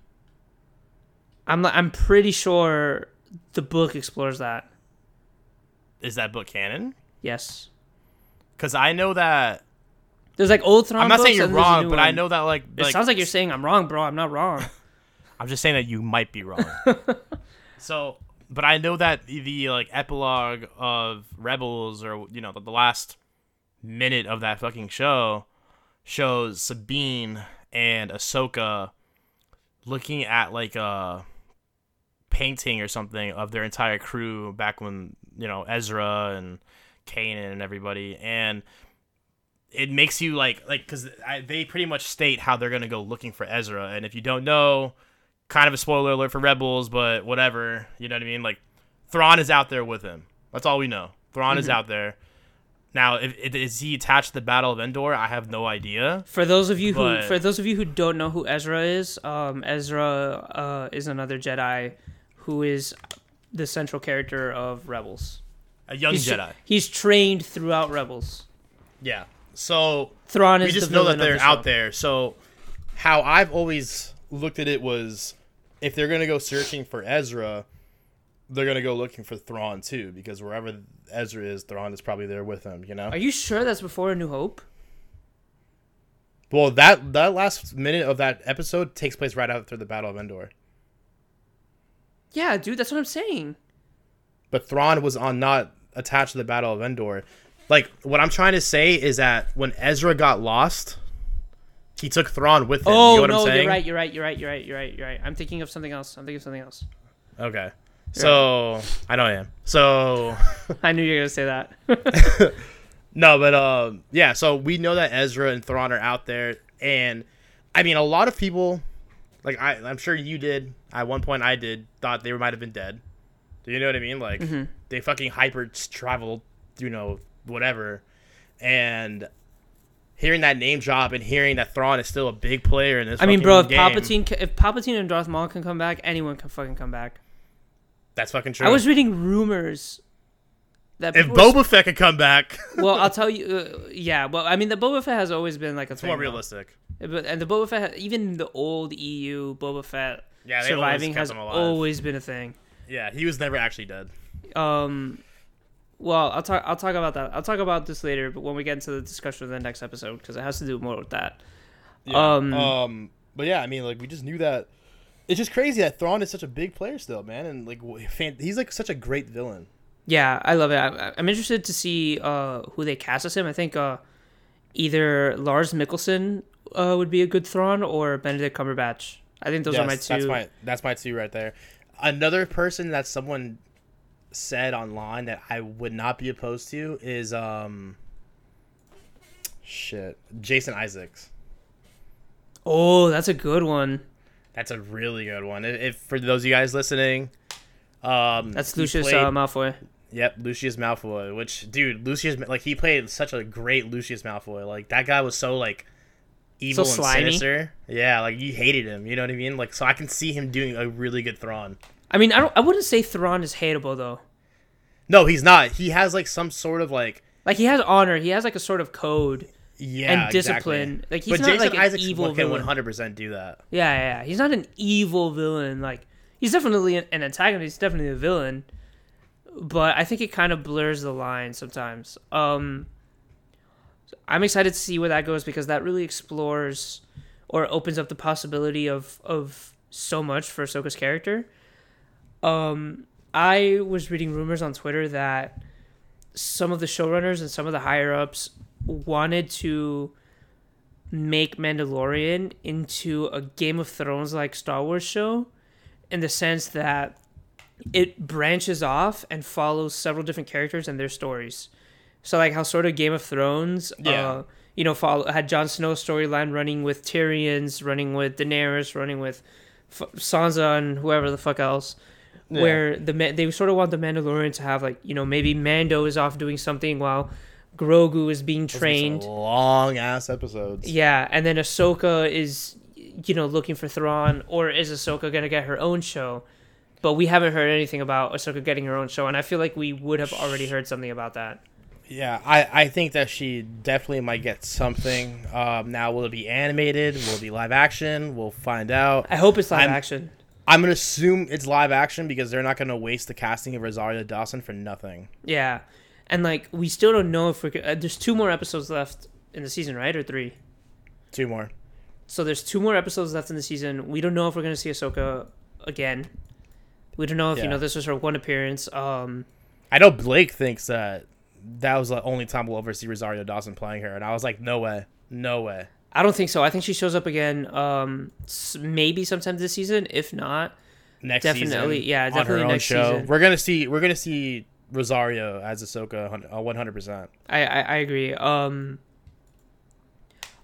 I'm I'm pretty sure the book explores that. Is that book canon? Yes. Because I know that. There's like old Thrawn I'm not saying you're and there's a wrong, but I know that like. It sounds like you're saying I'm wrong, bro. I'm not wrong. I'm just saying that you might be wrong. so, but I know that the, the like epilogue of Rebels, or you know, the, the last minute of that fucking show, shows Sabine and Ahsoka looking at like a painting or something of their entire crew back when you know Ezra and Kanan and everybody, and it makes you like like because they pretty much state how they're gonna go looking for Ezra, and if you don't know, kind of a spoiler alert for Rebels, but whatever, you know what I mean? Like Thrawn is out there with him. That's all we know. Thrawn is out there. Now, if, if is he attached to the Battle of Endor? I have no idea. For those of you who for those of you who don't know who Ezra is, um, Ezra uh, is another Jedi who is the central character of Rebels. A young He's, Jedi. he's trained throughout Rebels. Yeah. So Thrawn is we just the know that they're out show. there. So how I've always looked at it was if they're gonna go searching for Ezra, they're gonna go looking for Thrawn too, because wherever Ezra is, Thrawn is probably there with him. You know. Are you sure that's before A New Hope? Well, that that last minute of that episode takes place right after the Battle of Endor. Yeah, dude, that's what I'm saying. But Thrawn was on not attached to the Battle of Endor. Like what I'm trying to say is that when Ezra got lost, he took Thrawn with him. Oh you know what no, I'm saying? you're right. You're right. You're right. You're right. You're right. You're right. I'm thinking of something else. I'm thinking of something else. Okay. So I know I am. So I knew you were gonna say that. no, but um, yeah. So we know that Ezra and Thrawn are out there, and I mean, a lot of people, like I, I'm sure you did at one point. I did thought they might have been dead. Do you know what I mean? Like Mm-hmm. they fucking hyper traveled, you know, whatever, and hearing that name drop and hearing that Thrawn is still a big player in this. I mean, bro, if game, Palpatine, if Palpatine and Darth Maul can come back, anyone can fucking come back. that's fucking true. I was reading rumors that if Boba Fett could come back, well, I'll tell you, uh, yeah. Well, I mean, the Boba Fett has always been like a it's thing. more realistic. But and the Boba Fett, even the old EU Boba Fett Yeah, surviving has always been a thing. Yeah, he was never actually dead. Um, well, I'll talk. I'll talk about that. I'll talk about this later, but when we get into the discussion of the next episode, because it has to do more with that. Yeah. Um, Um, but yeah, I mean, like we just knew that. It's just crazy that Thrawn is such a big player still, man, and like fan- he's like such a great villain. Yeah, I love it. I, I'm interested to see uh, who they cast as him. I think uh, either Lars Mikkelsen uh, would be a good Thrawn or Benedict Cumberbatch. I think those are my two. That's my that's my two right there. Another person that someone said online that I would not be opposed to is um shit Jason Isaacs. Oh, that's a good one. That's a really good one. If, if for those of you guys listening, um, That's Lucius played- uh, Malfoy. Yep, Lucius Malfoy. Which, dude, Lucius like he played such a great Lucius Malfoy. Like that guy was so like evil So and sinister. Yeah, like you hated him. You know what I mean? Like so, I can see him doing a really good Thrawn. I mean, I don't. I wouldn't say Thrawn is hateable though. No, he's not. He has like some sort of like Like he has honor. He has like a sort of code. yeah And discipline. exactly. Like, he's but not, Jason like, an Isaacs evil can villain. one hundred percent do that. Yeah, yeah, yeah. He's not an evil villain. Like he's definitely an, an antagonist. He's definitely a villain. But I think it kind of blurs the line sometimes. Um, I'm excited to see where that goes because that really explores or opens up the possibility of of so much for Ahsoka's character. Um, I was reading rumors on Twitter that some of the showrunners and some of the higher ups wanted to make Mandalorian into a Game of Thrones like Star Wars show in the sense that it branches off and follows several different characters and their stories. So like how sort of Game of Thrones, Yeah. uh, you know, follow had Jon Snow's storyline running with Tyrion's, running with Daenerys, running with F- Sansa and whoever the fuck else. Where the they sort of want the Mandalorian to have like you know maybe Mando is off doing something while Grogu is being trained. long ass episodes. Yeah, and then Ahsoka is, you know, looking for Thrawn, or is Ahsoka gonna get her own show? But we haven't heard anything about Ahsoka getting her own show, and I feel like we would have already heard something about that. Yeah, I, I think that she definitely might get something. Um, now, will it be animated? Will it be live action? We'll find out. I hope it's live I'm- action. I'm gonna assume it's live action because they're not gonna waste the casting of Rosario Dawson for nothing. Yeah, and like we still don't know if we're. go- Uh, there's two more episodes left in the season, right, or three? Two more. So there's two more episodes left in the season. We don't know if we're gonna see Ahsoka again. We don't know if you know this was her one appearance. Um, I know Blake thinks that that was the only time we'll ever see Rosario Dawson playing her, and I was like, no way, no way. I don't think so. I think she shows up again, um, maybe sometime this season. If not, Next Definitely, season, yeah, definitely next show. season. We're gonna see, we're gonna see Rosario as Ahsoka, one hundred percent. I, I, agree. Um,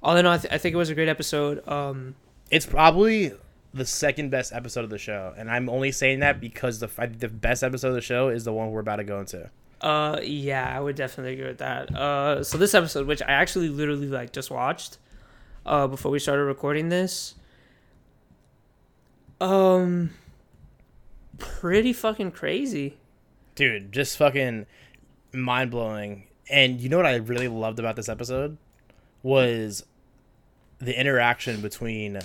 all in all, I, th- I think it was a great episode. Um, It's probably the second best episode of the show, and I'm only saying that because the I the best episode of the show is the one we're about to go into. uh, yeah, I would definitely agree with that. Uh, so this episode, which I actually literally like just watched, uh, before we started recording this, um, pretty fucking crazy. dude just fucking mind blowing and you know what i really loved about this episode? Was the interaction between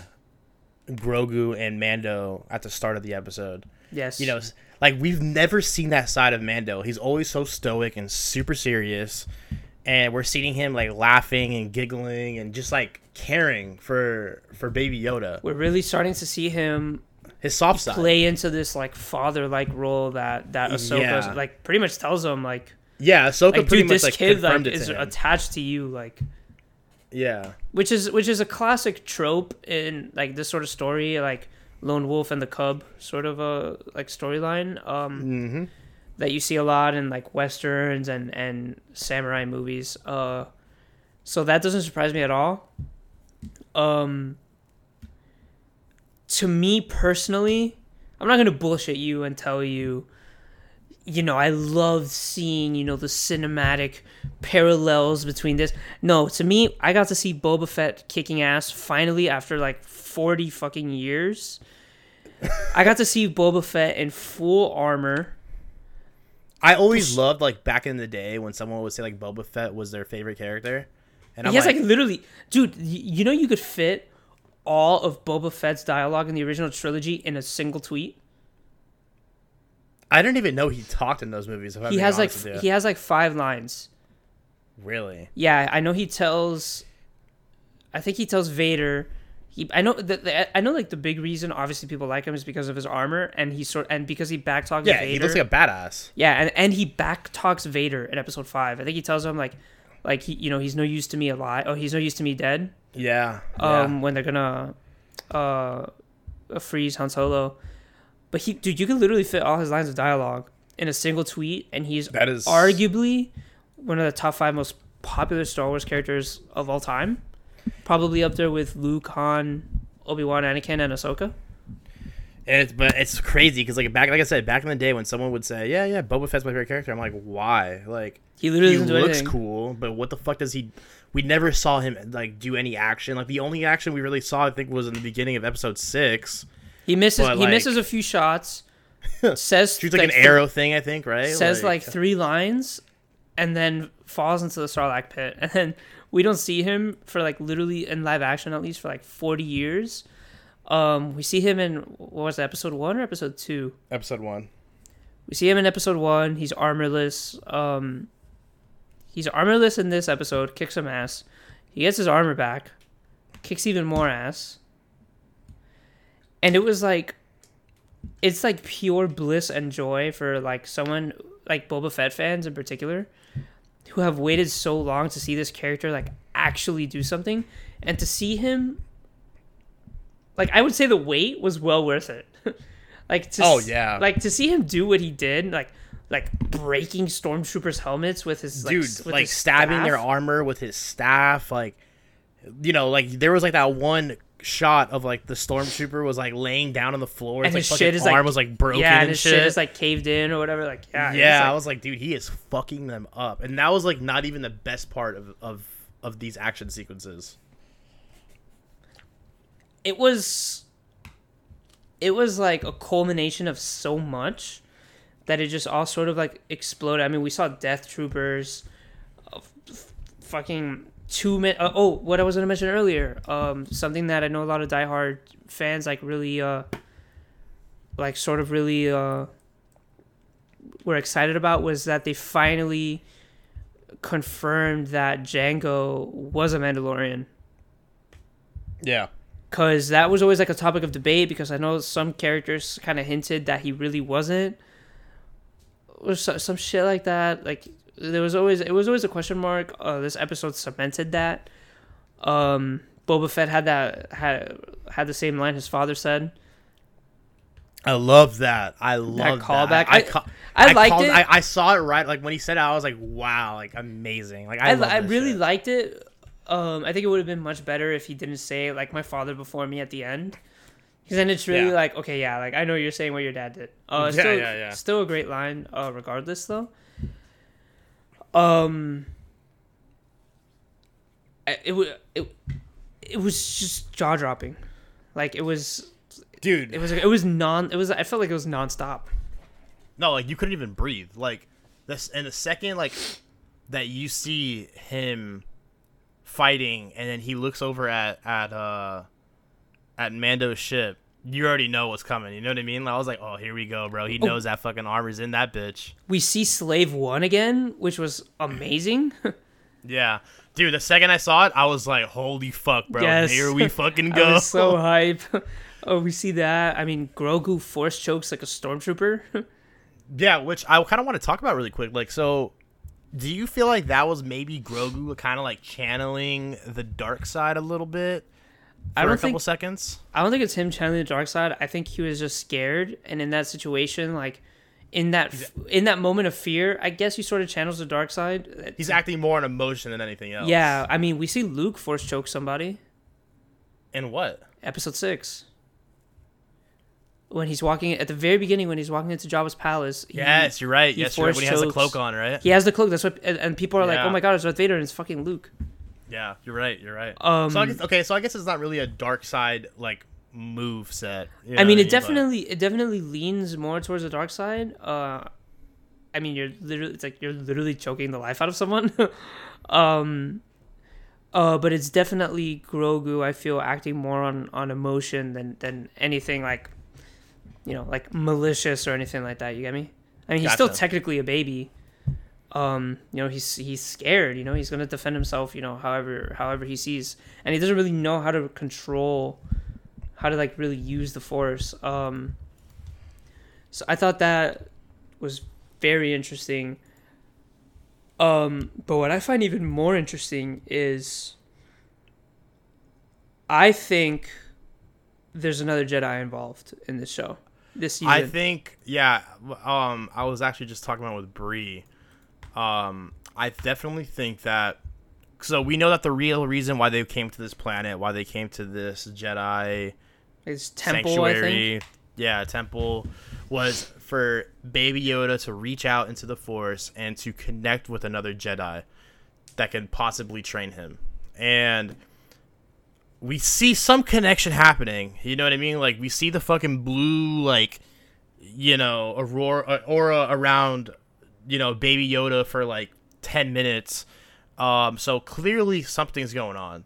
grogu and mando at the start of the episode. Yes, you know like we've never seen that side of mando. He's always so stoic and super serious and we're seeing him like laughing and giggling and just like caring for for baby yoda we're really starting to see him his soft side play into this like father like role that that Ahsoka Yeah. like pretty much tells him like yeah Ahsoka like pretty dude much this like kid like is him. attached to you like yeah which is which is a classic trope in like this sort of story like lone wolf and the cub sort of a like storyline um mm-hmm. That you see a lot in like westerns and and samurai movies uh so that doesn't surprise me at all. Um to me personally i'm not gonna bullshit you and tell you you know i love seeing you know the cinematic parallels between this. No to me i got to see boba fett kicking ass finally after like 40 fucking years. I got to see boba fett in full armor I always loved like back in the day when someone would say like Boba Fett was their favorite character, and I'm he has like, like, literally, dude. y- You know you could fit all of Boba Fett's dialogue in the original trilogy in a single tweet. I didn't even know he talked in those movies. He has like he has like five lines. really. Yeah, I know he tells. I think he tells Vader. He, I know that I know like the big reason obviously people like him is because of his armor and he sort and because he backtalks Yeah, Vader. he looks like a badass. yeah, and and he backtalks Vader in episode five. I think he tells him like, like he you know he's no use to me alive. Oh, he's no use to me dead. Yeah. Um, when they're gonna, uh, freeze Han Solo, but he dude, you can literally fit all his lines of dialogue in a single tweet, and he's That is- arguably one of the top five most popular Star Wars characters of all time. Probably up there with Luke, Han, Obi Wan, Anakin, and Ahsoka. And it's, but it's crazy because like back like I said back in the day when someone would say yeah yeah Boba Fett's my favorite character I'm like why like He literally he looks anything. cool but what the fuck does he we never saw him like do any action like the only action we really saw I think was in the beginning of episode six He misses. But, he like- misses a few shots. says shoots like, an th- arrow thing I think right says like three lines and then falls into the Sarlacc pit. And then we don't see him for like literally in live action at least for like 40 years. Um, we see him in what was it, episode one or episode two? episode one We see him in episode one. He's armorless. Um, he's armorless in this episode. Kicks some ass. He gets his armor back. Kicks even more ass. And it was like, it's like pure bliss and joy for like someone like Boba Fett fans in particular, who have waited so long to see this character like actually do something, and to see him. Like I would say, the wait was well worth it. like to Oh, s- yeah. like to see him do what he did, like like breaking stormtroopers' helmets with his like, dude with like his stabbing their armor with his staff like you know like there was like that one shot of like the stormtrooper was like laying down on the floor And his like, shit is, like- arm was like broken yeah, and and his shit, shit is like caved in or whatever. Like yeah, it was, yeah like- i was like dude he is fucking them up and that was like not even the best part of of of these action sequences it was it was like a culmination of so much that it just all sort of like exploded. I mean, we saw Death Troopers, uh, f- fucking two minute. Uh, oh, what I was gonna mention earlier, um, something that I know a lot of diehard fans like really, uh, like sort of really, uh, were excited about was that they finally confirmed that Jango was a Mandalorian yeah because that was always like a topic of debate because I know some characters kind of hinted that he really wasn't or so, some shit like that like there was always it was always a question mark uh, this episode cemented that um Boba Fett had that had had the same line his father said I love that. I love that callback. that. I- ca- I liked called- it. I, I saw it right. Like when he said it, I was like, "Wow, like amazing!" Like I, I, I really shit. liked it um I think it would have been much better if he didn't say like my father before me at the end because then it's really Yeah. like okay yeah like I know you're saying what your dad did uh Yeah, still, yeah, yeah. still a great line uh regardless though um it was it, it was just jaw dropping like it was dude. it was it was non it was I felt like it was nonstop No, like you couldn't even breathe. Like this, and the second like that you see him fighting, and then he looks over at at uh at Mando's ship. You already know what's coming. You know what I mean? I was like, oh, here we go, bro. He oh. knows that fucking armor's in that bitch. we see Slave One again which was amazing Yeah, dude. The second I saw it, I was like, holy fuck, bro. Yes. Here we fucking I go. was so hype. oh, we see that. I mean, Grogu force chokes like a stormtrooper. Yeah, which I kind of want to talk about really quick. Like, so do you feel like that was maybe Grogu kind of like channeling the dark side a little bit I don't a couple think- seconds? I don't think it's him channeling the dark side. I think he was just scared, and in that situation, like in that in that moment of fear, I guess he sort of channels the dark side. He's acting more on emotion than anything else. yeah. I mean, we see Luke force choke somebody. And what? Episode six. When he's walking at the very beginning, when he's walking into Jabba's palace. he- Yes, you're right. he Yes, you're right. When he has the cloak on, right? He has the cloak. That's what, and, and people are like, "Oh my god, it's Darth Vader!" and it's fucking Luke. Yeah, you're right. You're right. Um, so I guess, okay, so I guess it's not really a dark side like move set. you know I mean, it but- definitely it definitely leans more towards the dark side. Uh, I mean, you're literally it's like you're literally choking the life out of someone. um, uh, but it's definitely Grogu. I feel acting more on on emotion than than anything like you know, like malicious or anything like that. You get me? I mean, he's still technically a baby. Um, you know, he's he's scared. You know, he's gonna defend himself. You know, however however he sees, and he doesn't really know how to control, how to like really use the force. Um, so I thought that was very interesting. Um, but what I find even more interesting is I think there's another Jedi involved in this show. This season. I think, yeah. Um, I was actually just talking about with Bree. Um, I definitely think that. So we know that the real reason why they came to this planet, why they came to this Jedi it's Temple, I sanctuary, think. yeah, temple, was for Baby Yoda to reach out into the Force and to connect with another Jedi that could possibly train him, and we see some connection happening. You know what I mean? Like we see the fucking blue, like you know, aurora aura around, you know, Baby Yoda for like ten minutes. Um, so clearly something's going on,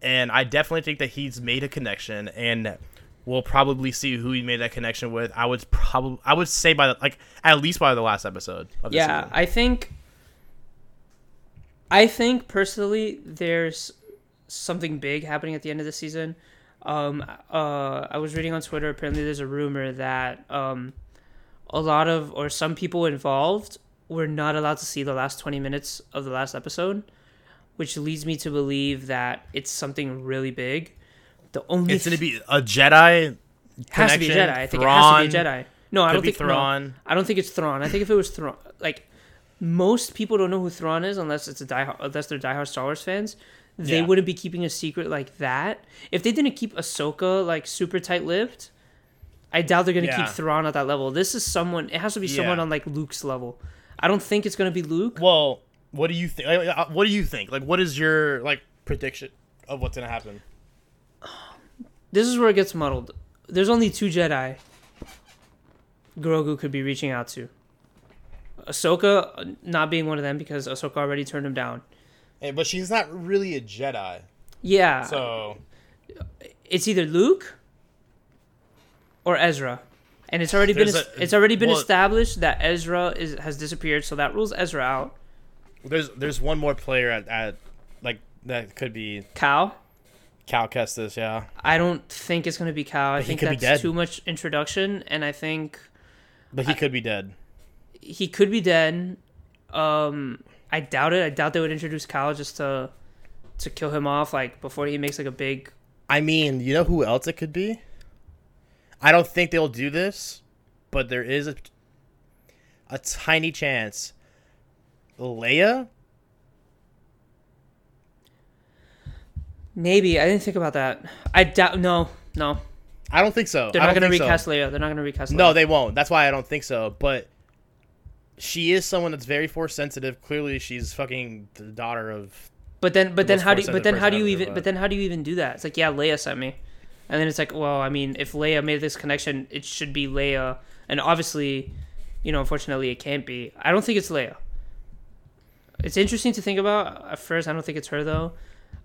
and I definitely think that he's made a connection, and we'll probably see who he made that connection with. I would probably, I would say by the, like at least by the last episode. Of the Yeah. I think. I think personally, there's something big happening at the end of the season. Um, uh, I was reading on Twitter. Apparently, there's a rumor that um, a lot of or some people involved were not allowed to see the last 20 minutes of the last episode, which leads me to believe that it's something really big. The only it's gonna be a Jedi. has to be a Jedi. I think it has to be a Jedi. No, I don't think no. Thrawn. I don't think it's Thrawn. I think if it was Thrawn, like most people don't know who Thrawn is unless it's a die unless they're diehard Star Wars fans. They Yeah. wouldn't be keeping a secret like that. If they didn't keep Ahsoka like super tight lipped, I doubt they're gonna Yeah. keep Thrawn at that level. This is someone. It has to be someone Yeah. on like Luke's level. I don't think it's gonna be Luke. Well, what do you think? What do you think? Like, what is your like prediction of what's gonna happen? This is where it gets muddled. There's only two Jedi. Grogu could be reaching out to. Ahsoka uh, not being one of them because Ahsoka already turned him down. Hey, but she's not really a Jedi, Yeah, so it's either Luke or Ezra, and it's already been There's es- a- it's already been well- established that Ezra is has disappeared, so that rules Ezra out. there's there's one more player at, at like that could be Cal, Cal Kestis, yeah. I don't think it's gonna be Cal. I But think that's dead. too much introduction, and I think But he could be dead. he could be dead. Um, I doubt it. I doubt they would introduce Cal just to to kill him off, like before he makes like a big. I mean, you know who else it could be? I don't think they'll do this, but there is a a tiny chance. Leia? Maybe I didn't think about that. I doubt. No, no, I don't think so. they're not gonna think so. recast Leia. They're not gonna recast. Leia. No, they won't. That's why I don't think so. But she is someone that's very force sensitive. Clearly, she's fucking the daughter of. But then, but then how do you, but then how do you even but then how do you even do that? It's like yeah, Leia sent me, and then it's like well, I mean, if Leia made this connection, it should be Leia, and obviously, you know, unfortunately, it can't be. I don't think it's Leia. It's interesting to think about. At first, I don't think it's her though.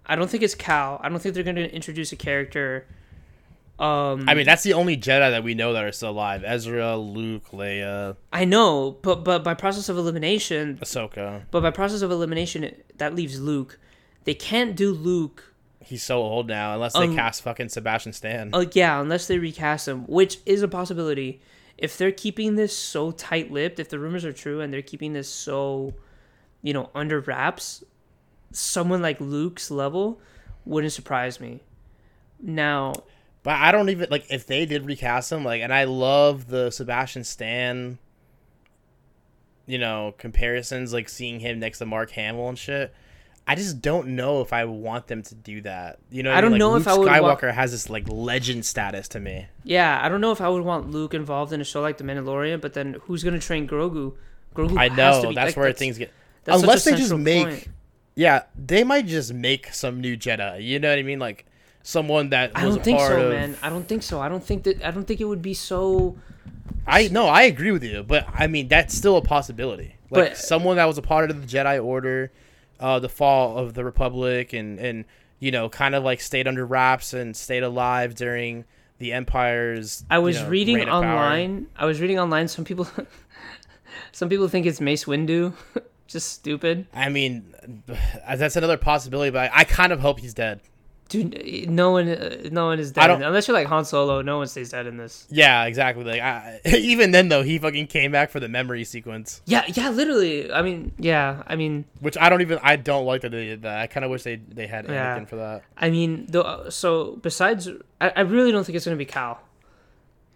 I don't think it's Cal. I don't think they're going to introduce a character. Um, I mean, that's the only Jedi that we know that are still alive: Ezra, Luke, Leia, I know, but but by process of elimination, Ahsoka. but by process of elimination, that leaves Luke. They can't do Luke He's so old now, unless they Um, cast fucking Sebastian Stan. Uh, yeah, unless they recast him, which is a possibility. If they're keeping this so tight lipped, if the rumors are true and they're keeping this so, you know, under wraps, someone like Luke's level wouldn't surprise me. Now, But I don't even like if they did recast him. Like, and I love the Sebastian Stan, you know, comparisons. Like seeing him next to Mark Hamill and shit. I just don't know if I want them to do that. You know, I don't mean? know like, if Luke I would wa- Skywalker has this like legend status to me. yeah, I don't know if I would want Luke involved in a show like The Mandalorian, but then who's gonna train Grogu? Grogu I has know to be, that's like, where things get. that's such a Unless they just make, point. yeah, they might just make some new Jedi. You know what I mean? Like someone that I don't think part so, of, man. I don't think so. I don't think that. I don't think it would be so. I no, I agree with you, but I mean that's still a possibility. Like But- someone that was a part of the Jedi Order, uh, the fall of the Republic, and and you know kind of like stayed under wraps and stayed alive during the Empire's. I you was know, reading reign of power. online. I was reading online. Some people, some people think it's Mace Windu. Just stupid, I mean, that's another possibility, but I, I kind of hope he's dead. Dude. No one, uh, no one is dead unless you're like Han Solo. No one stays dead in this. Yeah, exactly. Like I, even then though, he fucking came back for the memory sequence, Yeah, yeah, literally. I mean, yeah. I mean, which I don't even. I don't like that they did that. I kind of wish they they had Yeah. For that. I mean, the so besides, I, I really don't think it's gonna be Cal.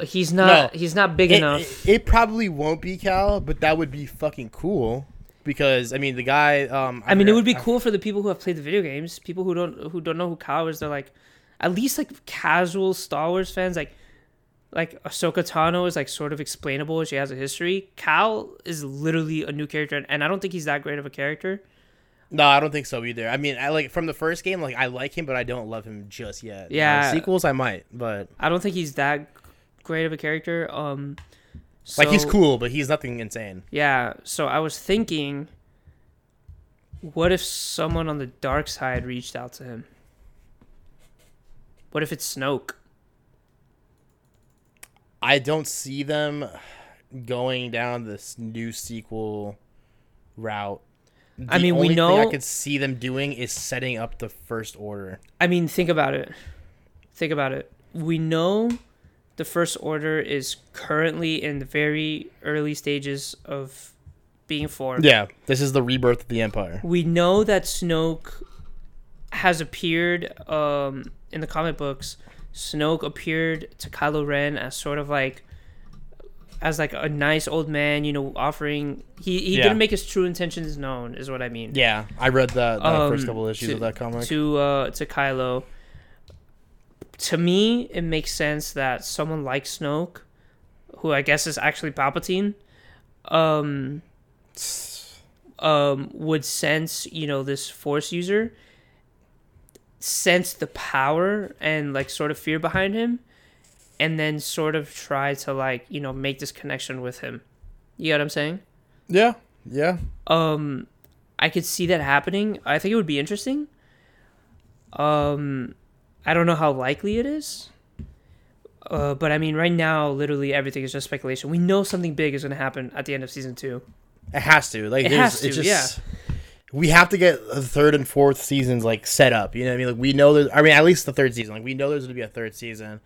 He's not. No. He's not big It, enough. it, it probably won't be Cal, but that would be fucking cool. Because I mean, the guy. Um, I mean, it would be cool for the people who have played the video games. People who don't who don't know who Cal is, they're like, at least like casual Star Wars fans, like like Ahsoka Tano is like sort of explainable. She has a history. Cal is literally a new character, and I don't think he's that great of a character. No, I don't think so either. I mean, I like from the first game, like I like him, but I don't love him just yet. Yeah. Like, sequels I might, but I don't think he's that great of a character. Um, like he's cool, but he's nothing insane. Yeah, so I was thinking, what if someone on the dark side reached out to him? What if it's Snoke? I don't see them going down this new sequel route. I The mean, we know thing I could see them doing is setting up the first order. I mean, think about it. Think about it. We know the First Order is currently in the very early stages of being formed. Yeah, this is the rebirth of the Empire. We know that Snoke has appeared um, in the comic books. Snoke appeared to Kylo Ren as sort of like as like a nice old man, you know, offering he he Yeah. didn't make his true intentions known, is what I mean. Yeah, I read the, the first Um, couple issues to- of that comic. to uh to Kylo. To me, it makes sense that someone like Snoke, who I guess is actually Palpatine, um, um, would sense you know this Force user, sense the power and like sort of fear behind him, and then sort of try to like you know make this connection with him. You get what I'm saying? yeah, yeah. um i could see that happening i think it would be interesting um i don't know how likely it is uh, but I mean, right now, literally everything is just speculation. We know something big is going to happen at the end of season two. It has to. Like It has to, It's just, yeah. We have to get the third and fourth seasons like set up. You know what I mean? Like we know there's. I mean, at least the third season. Like we know there's gonna be a third season.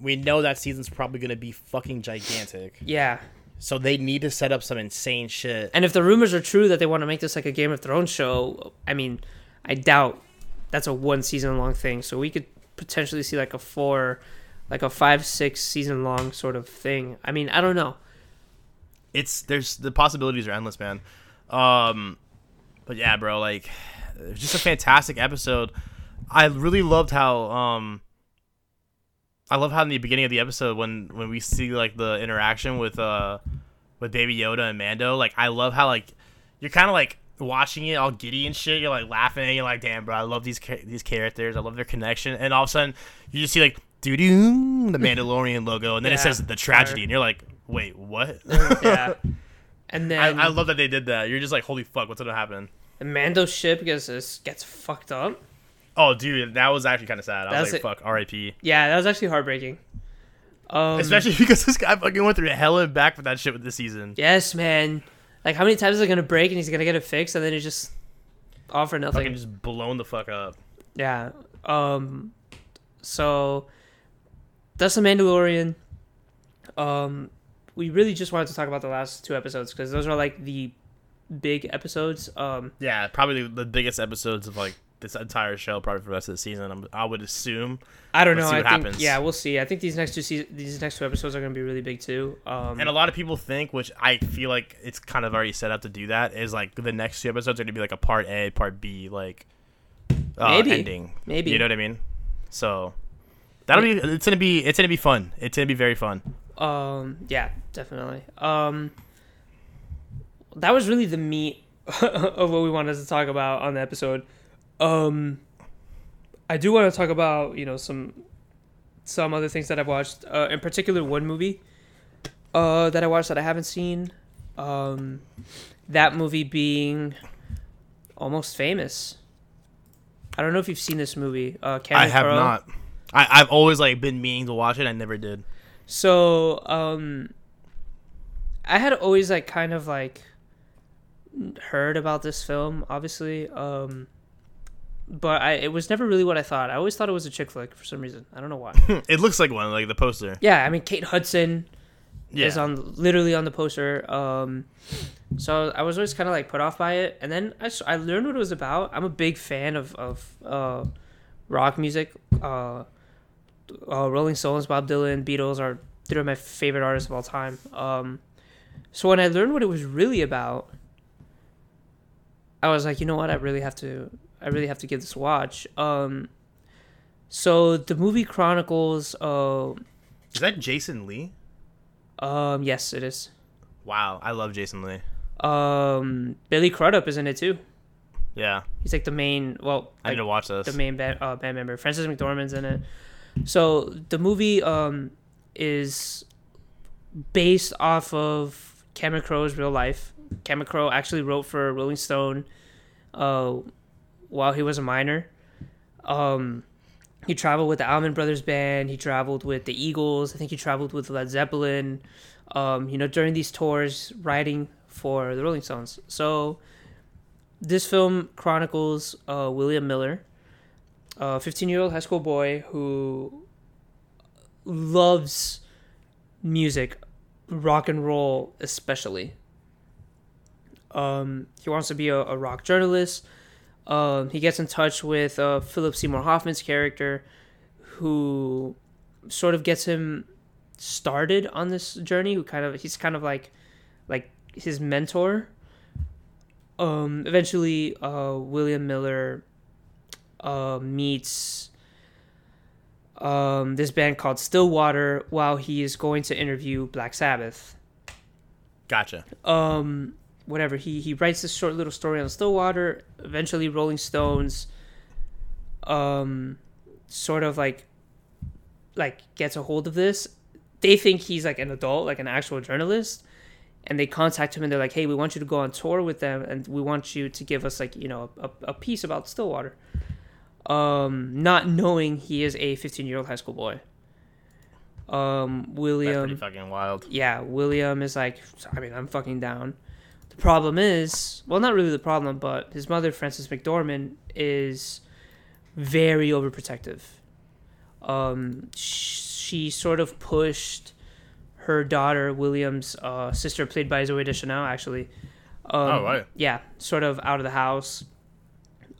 We know that season's probably gonna be fucking gigantic. Yeah, So they need to set up some insane shit. and if the rumors are true that they want to make this like a Game of Thrones show, I mean, I doubt that's a one season long thing. So we could potentially see like a four, like a five six season long sort of thing. I mean, I don't know. it's there's the possibilities are endless, man. Um, but yeah, bro, like it was just a fantastic episode. I really loved how um, I love how in the beginning of the episode when when we see like the interaction with uh with Baby Yoda and Mando, like I love how like you're kind of like watching it all giddy and shit. You're like laughing. You're like, damn, bro, I love these cha- these characters. I love their connection. And all of a sudden, you just see like doo doo the Mandalorian logo, and then it says the tragedy, and you're like, wait, what? Yeah, and then I love that they did that. You're just like, holy fuck, what's gonna happen? the Mando ship gets gets fucked up. Oh, dude, that was actually kind of sad. I That's was like, it. fuck, R.I.P. Yeah, that was actually heartbreaking. Um, Especially because this guy fucking went through hell and back for that shit with this season. yes, man. Like how many times is it gonna break and he's gonna get it fixed and then it just all for nothing. Fucking just blown the fuck up. Yeah. Um so that's the Mandalorian. Um we really just wanted to talk about the last two episodes because those are like the big episodes. Um Yeah, probably the biggest episodes of like this entire show, probably for the rest of the season. I'm, I would assume. I don't Let's know. see I what think happens. yeah, we'll see. I think these next two se- these next two episodes are going to be really big too. Um And a lot of people think, which I feel like it's kind of already set up to do that, is like the next two episodes are going to be like a part A, part B, like uh, Maybe. ending. Maybe. you know what I mean. So that'll be. It's gonna be. It's gonna be fun. It's gonna be very fun. Um, yeah, definitely. Um, that was really the meat of what we wanted to talk about on the episode. Um, I do want to talk about you know some some other things that I've watched. Uh, in particular, one movie uh, that I watched that I haven't seen. Um, that movie being almost famous. I don't know if you've seen this movie. Uh, Cameron I have Crowe. not. I, I've always like been meaning to watch it. I never did. So, um, I had always like kind of like heard about this film, obviously, um, but I it was never really what I thought. I always thought it was a chick flick for some reason. I don't know why. It looks like one, like the poster. yeah, I mean Kate Hudson Yeah. is on literally on the poster. Um, so I was always kind of like put off by it, and then I, I learned what it was about. I'm a big fan of of uh, rock music. Uh, uh, Rolling Stones, Bob Dylan, Beatles are three of my favorite artists of all time. Um, so when I learned what it was really about, I was like, you know what, I really have to, I really have to give this a watch. Um, so the movie chronicles, uh, Is that Jason Lee? um, yes, it is. Wow, I love Jason Lee. Um, Billy Crudup is in it too. Yeah, He's like the main, well, I need to watch this. the main band, uh, band member. Frances McDormand's in it. So the movie um is based off of Cameron Crowe's real life. Cameron actually wrote for Rolling Stone uh, while he was a minor. Um, he traveled with the Allman Brothers Band. He traveled with the Eagles. I think he traveled with Led Zeppelin. Um, you know, during these tours, writing for the Rolling Stones. So this film chronicles uh, William Miller, a 15 year old high school boy who loves music, rock and roll especially. Um, he wants to be a, a rock journalist. Um, he gets in touch with uh, Philip Seymour Hoffman's character, who sort of gets him started on this journey. Who kind of he's kind of like like his mentor. Um, eventually, uh, William Miller uh, meets um, this band called Stillwater while he is going to interview Black Sabbath. Gotcha. Um, whatever he he writes this short little story on Stillwater. Eventually, Rolling Stones, um, sort of like like gets a hold of this. They think he's like an adult, like an actual journalist, and they contact him and they're like, "Hey, we want you to go on tour with them, and we want you to give us like you know a, a piece about Stillwater." Um, not knowing he is a 15 year old high school boy. Um, That's William pretty fucking wild. yeah, William is like, I mean, I'm fucking down. The problem is, well, not really the problem, but his mother, Frances McDormand, is very overprotective. Um, sh- she sort of pushed her daughter, William's uh, sister, played by Zooey Deschanel, actually. Um, Oh, right. Yeah, sort of out of the house.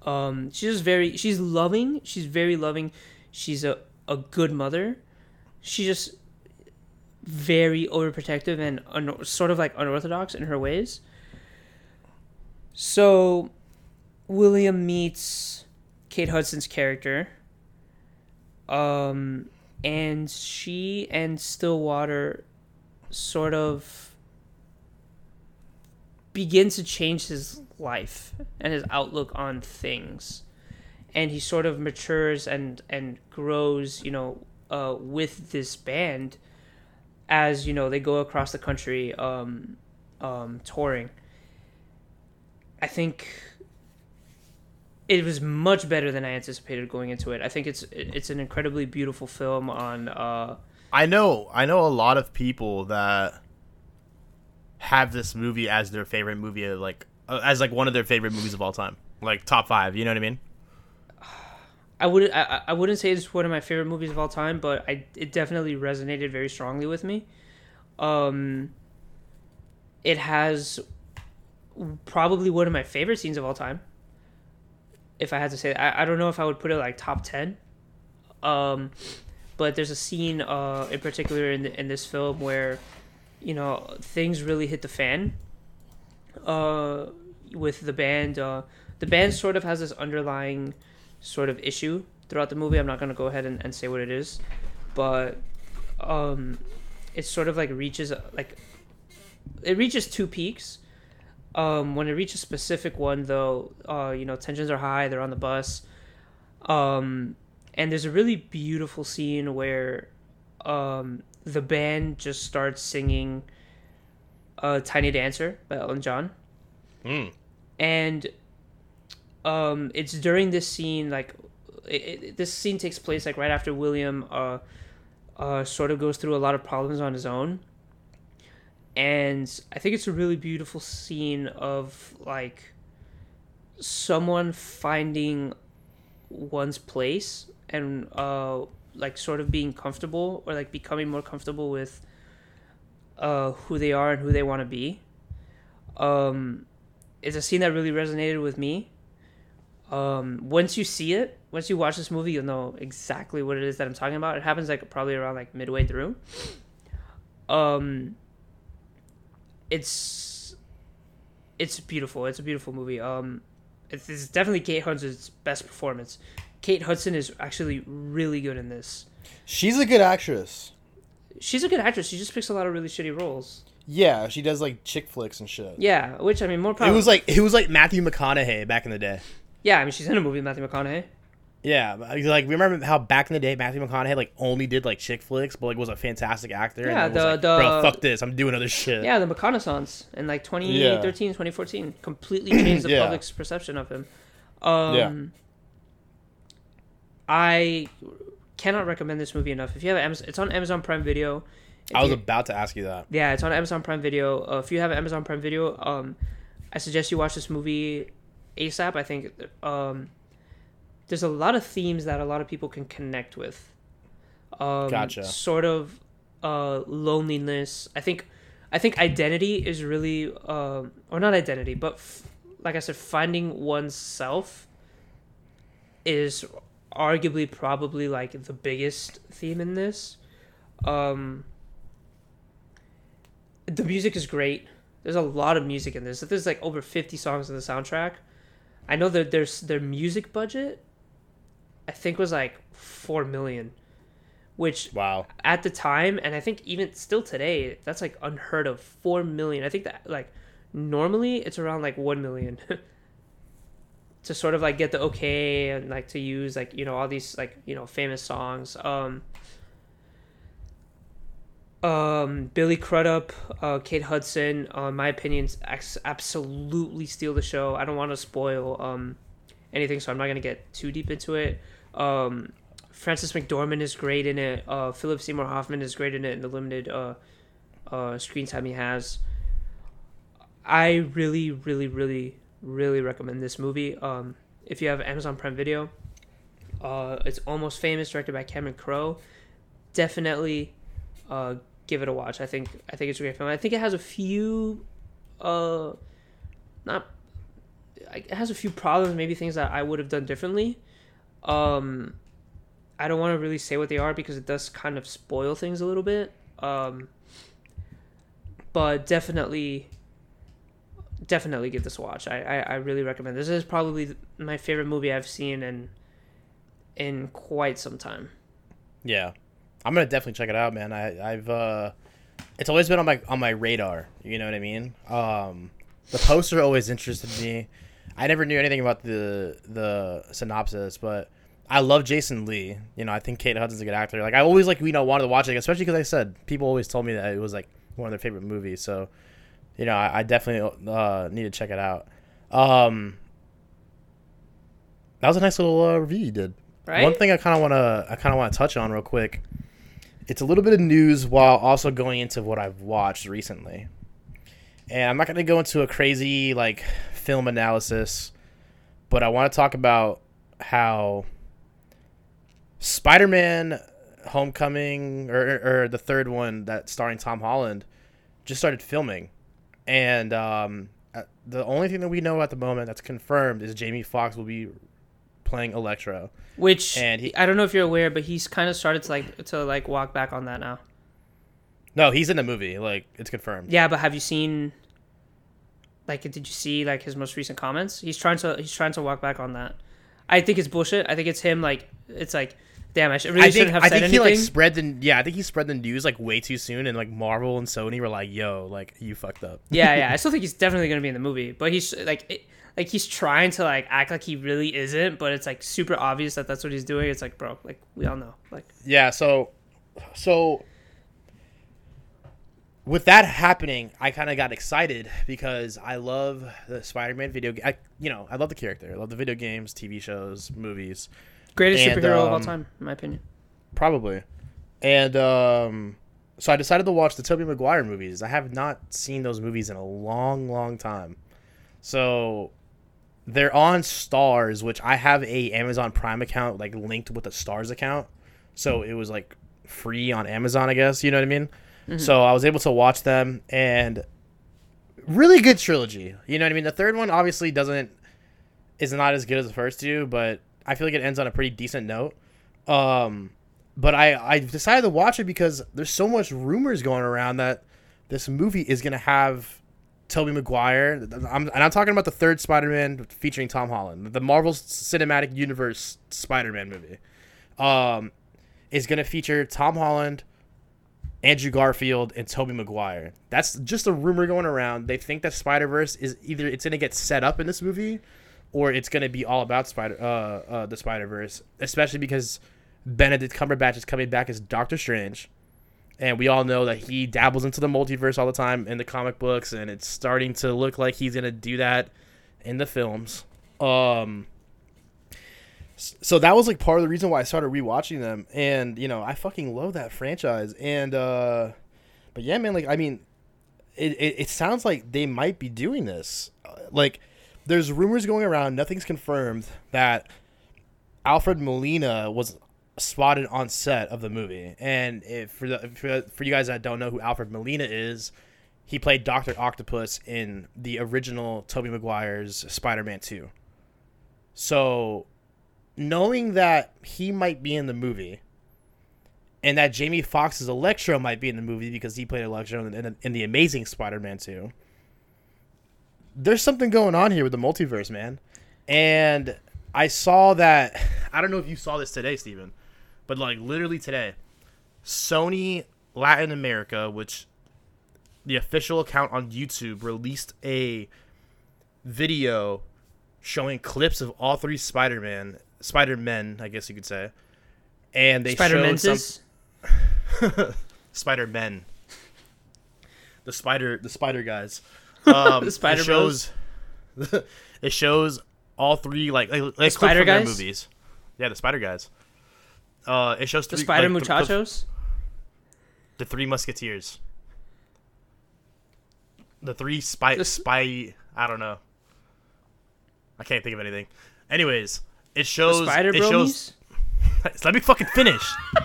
Um, she's just very, she's loving. She's very loving. She's a, a good mother. She's just very overprotective and un- sort of like unorthodox in her ways. So, William meets Kate Hudson's character, um, and she and Stillwater sort of begin to change his life and his outlook on things. And he sort of matures and and grows you know uh, with this band as you know they go across the country um, um, touring i think it was much better than i anticipated going into it i think it's it's an incredibly beautiful film on uh, I know. I know a lot of people that have this movie as their favorite movie, uh, like uh, as like one of their favorite movies of all time, like top five. You know what I mean? I wouldn't I, I wouldn't say it's one of my favorite movies of all time, but I it definitely resonated very strongly with me. Um it has probably one of my favorite scenes of all time. If I had to say I, I don't know if I would put it like top 10. Um but there's a scene uh in particular in the, in this film where you know things really hit the fan uh with the band uh the band sort of has this underlying sort of issue throughout the movie. I'm not gonna go ahead and, and say what it is, but um, it sort of like reaches like it reaches two peaks. Um, when it reaches a specific one, though, uh, you know tensions are high. They're on the bus, um, and there's a really beautiful scene where um, the band just starts singing uh, "Tiny Dancer" by Elton John, Mm. and um, it's during this scene like it, it, this scene takes place like right after William uh, uh, sort of goes through a lot of problems on his own, and I think it's a really beautiful scene of like someone finding one's place and uh like sort of being comfortable or like becoming more comfortable with uh who they are and who they want to be. Um it's a scene that really resonated with me. Um once you see it once you watch this movie you'll know exactly what it is that i'm talking about. It happens like probably around like midway through. Um it's it's beautiful it's a beautiful movie um it's, it's definitely kate hudson's best performance kate hudson is actually really good in this She's a good actress. she's a good actress she just picks a lot of really shitty roles Yeah, she does like chick flicks and shit. yeah which i mean more Probably. It was like it was like Matthew McConaughey back in the day. yeah i mean she's in a movie with matthew mcconaughey Yeah, like remember how back in the day Matthew McConaughey like only did like chick flicks, but like was a fantastic actor. Yeah, and then was the- like, the- bro, fuck this, I'm doing other shit. Yeah, the McConaissance in like 2013, 2014 completely changed the Yeah. public's perception of him. Um, Yeah. I cannot recommend this movie enough. If you have Amazon, it's on Amazon Prime Video. If I was you- about to ask you that. yeah, it's on Amazon Prime Video. Uh, if you have Amazon Prime Video, um, I suggest you watch this movie ASAP. I think um, there's a lot of themes that a lot of people can connect with. Um, Gotcha. Sort of uh, loneliness. I think, I think identity is really, um, or not identity, but f- like I said, finding oneself is arguably probably like the biggest theme in this. Um, the music is great. There's a lot of music in this. There's like over 50 songs in the soundtrack. I know that there's their music budget I think was like 4 million, which Wow. at the time and I think even still today that's like unheard of 4 million. I think that like normally it's around like 1 million. to sort of like get the okay and like to use like you know all these like you know famous songs um um billy crudup uh kate hudson uh, my opinions ex- absolutely steal the show i don't want to spoil um anything so i'm not gonna get too deep into it um frances mcdormand is great in it uh philip seymour hoffman is great in it in the limited uh uh screen time he has i really really really really recommend this movie um if you have amazon prime video uh it's almost famous directed by cameron crowe definitely uh, give it a watch. I think I think it's a great film. I think it has a few, uh, not, it has a few problems. Maybe things that I would have done differently. Um, I don't want to really say what they are because it does kind of spoil things a little bit. Um, but definitely, definitely give this a watch. I, I, I really recommend. This is probably my favorite movie I've seen in in quite some time. Yeah, I'm gonna definitely check it out, man. I, I've uh, it's always been on my on my radar. You know what I mean? Um, the poster always interested me. I never knew anything about the the synopsis, but I love Jason Lee. You know, I think Kate Hudson's a good actor. Like I always like you know wanted to watch it, especially because I said people always told me that it was like one of their favorite movies. So, you know, I, I definitely uh, need to check it out. Um, that was a nice little uh, review you did. Right? One thing I kind of want to I kind of want to touch on real quick. It's a little bit of news while also going into what I've watched recently. And I'm not going to go into a crazy like film analysis, but I want to talk about how Spider-Man Homecoming or, or the third one that starring Tom Holland just started filming. And um, uh, the only thing that we know at the moment that's confirmed is Jamie Foxx will be playing Electro. Which And he- I don't know if you're aware, but he's kind of started to like to like walk back on that now. No, he's in the movie. Like it's confirmed. Yeah, but have you seen? Like, did you see like his most recent comments? He's trying to he's trying to walk back on that. I think it's bullshit. I think it's him. Like, it's like, damn, I should, really I think shouldn't have I said think he like spread the yeah I think he spread the news like way too soon and like Marvel and Sony were like yo like you fucked up. yeah, yeah. I still think he's definitely gonna be in the movie, but he's like, it, like he's trying to like act like he really isn't, but it's like super obvious that that's what he's doing. It's like, bro, like we all know, like Yeah, so so with that happening, I kind of got excited because I love the Spider-Man video. ga- I, you know, I love the character. I love the video games, TV shows, movies. Greatest And, superhero of all um, time, in my opinion. Probably. And um, so I decided to watch the Tobey Maguire movies. I have not seen those movies in a long, long time. So they're on Starz, which I have a Amazon Prime account like linked with a Starz account. So it was like free on Amazon, I guess. You know what I mean? So I was able to watch them and really good trilogy. You know what I mean? The third one obviously doesn't is not as good as the first two, but I feel like it ends on a pretty decent note. Um, but I I decided to watch it because there's so much rumors going around that this movie is gonna have Tobey Maguire. I'm, and I'm talking about the third Spider-Man featuring Tom Holland, the Marvel Cinematic Universe Spider-Man movie. Um, is gonna feature Tom Holland, Andrew Garfield, and Tobey Maguire. That's just a rumor going around. They think that Spider Verse is either it's gonna get set up in this movie, or it's gonna be all about Spider uh, uh the Spider Verse. Especially because Benedict Cumberbatch is coming back as Doctor Strange, and we all know that he dabbles into the multiverse all the time in the comic books, and it's starting to look like he's gonna do that in the films. Um. So that was like part of the reason why I started rewatching them, and you know I fucking love that franchise, and uh, but yeah, man, like I mean, it, it, it sounds like they might be doing this. Uh, Like, there's rumors going around, nothing's confirmed that Alfred Molina was spotted on set of the movie. And if, for the for, for you guys that don't know who Alfred Molina is, he played Doctor Octopus in the original Tobey Maguire's Spider-Man 2. So, knowing that he might be in the movie and that Jamie Foxx's Electro might be in the movie because he played Electro in, in, in the Amazing Spider-Man 2. There's something going on here with the multiverse, man. And I saw that I don't know if you saw this today, Steven, but like literally today, Sony Latin America, which the official account on YouTube released a video showing clips of all three Spider-Man, Spider-Men, I guess you could say. And they Spider showed some Spider Men. The spider the spider guys. Um The Spider it shows it shows all three like like, like Spider Guys? movies. Yeah, the spider guys. Uh it shows The Spider like, the Muchachos. The, three musketeers. The three spy The spy I don't know. I can't think of anything. Anyways, it shows The Spider it shows let me fucking finish.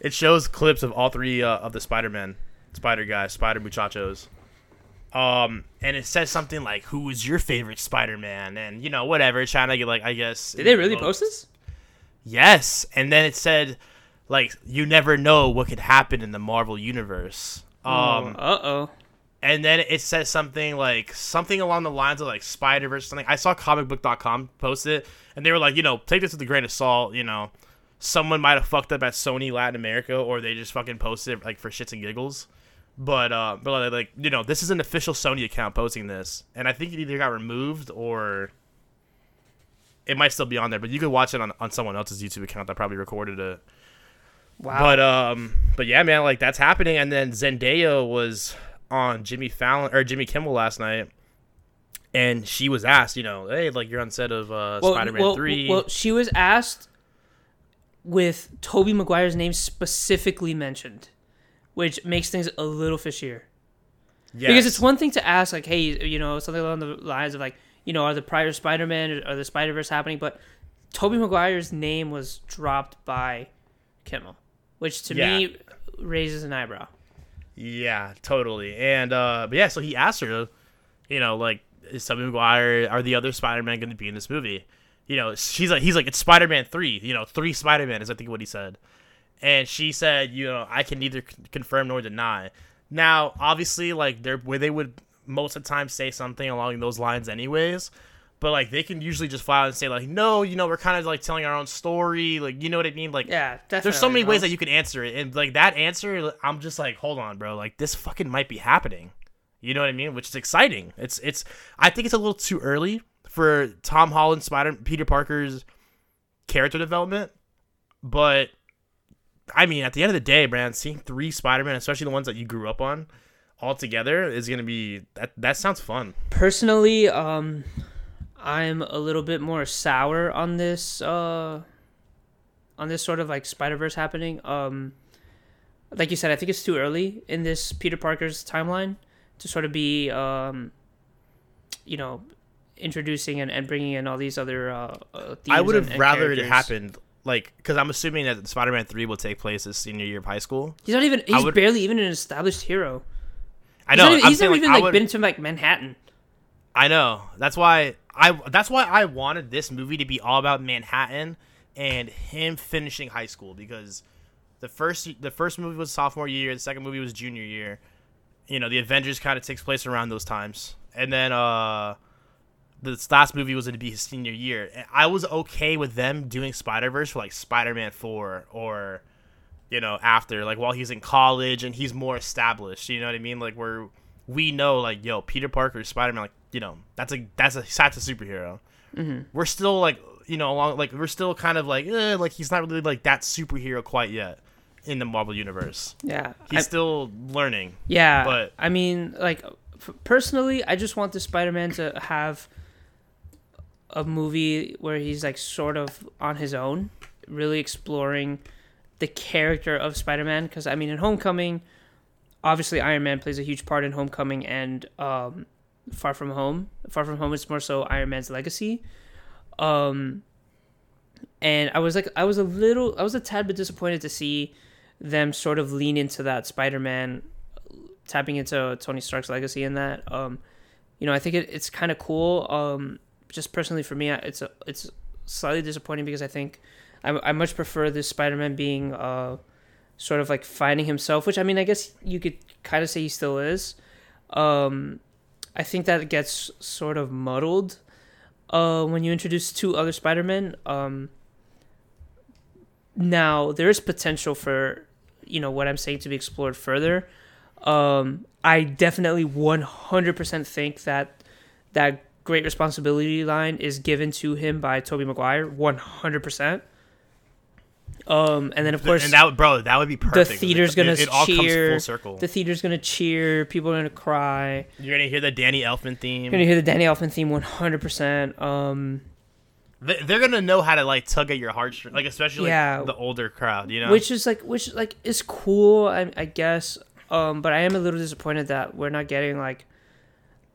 it shows clips of all three uh, of the Spider-Man, Spider guys, Spider muchachos. Um, and it says something like, "Who is your favorite Spider-Man?" And you know, whatever, trying to get like, I guess. Did they really post this? Yes, and then it said, like, you never know what could happen in the Marvel universe. Um, uh oh. And then it says something like something along the lines of like Spider Verse something. I saw comicbook.com post it, and they were like, you know, take this with a grain of salt. You know, someone might have fucked up at Sony Latin America, or they just fucking posted it like for shits and giggles. But uh, but like you know, this is an official Sony account posting this, and I think it either got removed or it might still be on there. But you could watch it on on someone else's YouTube account that probably recorded it. Wow. But um, but yeah, man, like that's happening. And then Zendaya was on Jimmy Fallon or Jimmy Kimmel last night, and she was asked, you know, hey, like you're on set of uh, well, Spider-Man well, three. Well, she was asked with Tobey Maguire's name specifically mentioned, which makes things a little fishier. yes. Because it's one thing to ask, like, hey, you know, something along the lines of like, you know, are the prior Spider-Man or the Spider-Verse happening? But Tobey Maguire's name was dropped by Kimmel, which to me raises an eyebrow. Yeah, totally. And uh, but yeah, so he asked her, you know, like, is Tobey Maguire, are the other Spider-Man going to be in this movie? You know, she's like, he's like, it's Spider-Man three. You know, three Spider-Man is I think what he said. And she said, you know, I can neither confirm nor deny. Now, obviously, like, they're where they would most of the time say something along those lines, anyways. But like, they can usually just fly out and say like, no, you know, we're kind of like telling our own story. Like, you know what I mean? Like, Yeah, definitely. there's so many ways that you can answer it, and like that answer, I'm just like, hold on, bro. Like this fucking might be happening. You know what I mean? Which is exciting. It's it's. I think it's a little too early for Tom Holland, Spider, Peter Parker's character development, but I mean, at the end of the day, man, seeing three Spider-Man, especially the ones that you grew up on, all together is gonna be that. That sounds fun. personally um I'm a little bit more sour on this uh on this sort of like Spider Verse happening. Um like you said, I think it's too early in this Peter Parker's timeline to sort of be um you know introducing and, and bringing in all these other uh, uh I would have rather it happened like because I'm assuming that Spider-Man Three will take place his senior year of high school. He's not even he's would- barely even an established hero. I He's know. not even, he's saying, never like, even like would- been to like Manhattan. I know. That's why I. That's why I wanted this movie to be all about Manhattan and him finishing high school because the first the first movie was sophomore year, the second movie was junior year. You know, the Avengers kind of takes place around those times, and then uh, this last movie was going to be his senior year. And I was okay with them doing Spider Verse for like Spider Man Four or you know after like while he's in college and he's more established. You know what I mean? Like where we know like yo Peter Parker Spider Man like you know that's a that's a that's a superhero. Mm-hmm. We're still like you know along like we're still kind of like eh, like he's not really like that superhero quite yet in the Marvel universe. Yeah, He's I- still learning. Yeah, But- I mean, like f- personally, I just want the Spider-Man to have a movie where he's like sort of on his own, really exploring the character of Spider-Man. Because I mean, in Homecoming, obviously Iron Man plays a huge part in Homecoming and um, Far From Home. Far From Home is more so Iron Man's legacy. Um, and I was like, I was a little, I was a tad bit disappointed to see them sort of lean into that Spider-Man tapping into Tony Stark's legacy in that. Um, you know, I think it, it's kind of cool. Um, just personally for me, it's a, it's slightly disappointing because I think I, I much prefer this Spider-Man being uh, sort of like finding himself, which I mean, I guess you could kind of say he still is. Um, I think that gets sort of muddled uh, when you introduce two other Spider-Men. Um, now there is potential for you know what I'm saying to be explored further. Um, I definitely 100% think that that great responsibility line is given to him by Tobey Maguire 100%. Um, and then of course and that would- bro, that would be perfect. the theater's gonna it, it all comes cheer. full circle. The theater's gonna cheer. People are gonna cry. You're gonna hear the Danny Elfman theme. You're gonna hear the Danny Elfman theme 100%. Um, They- They're gonna know how to like tug at your heartstrings, like especially Yeah. the older crowd. You know, which is like which like is cool I, I guess um but i am a little disappointed that we're not getting like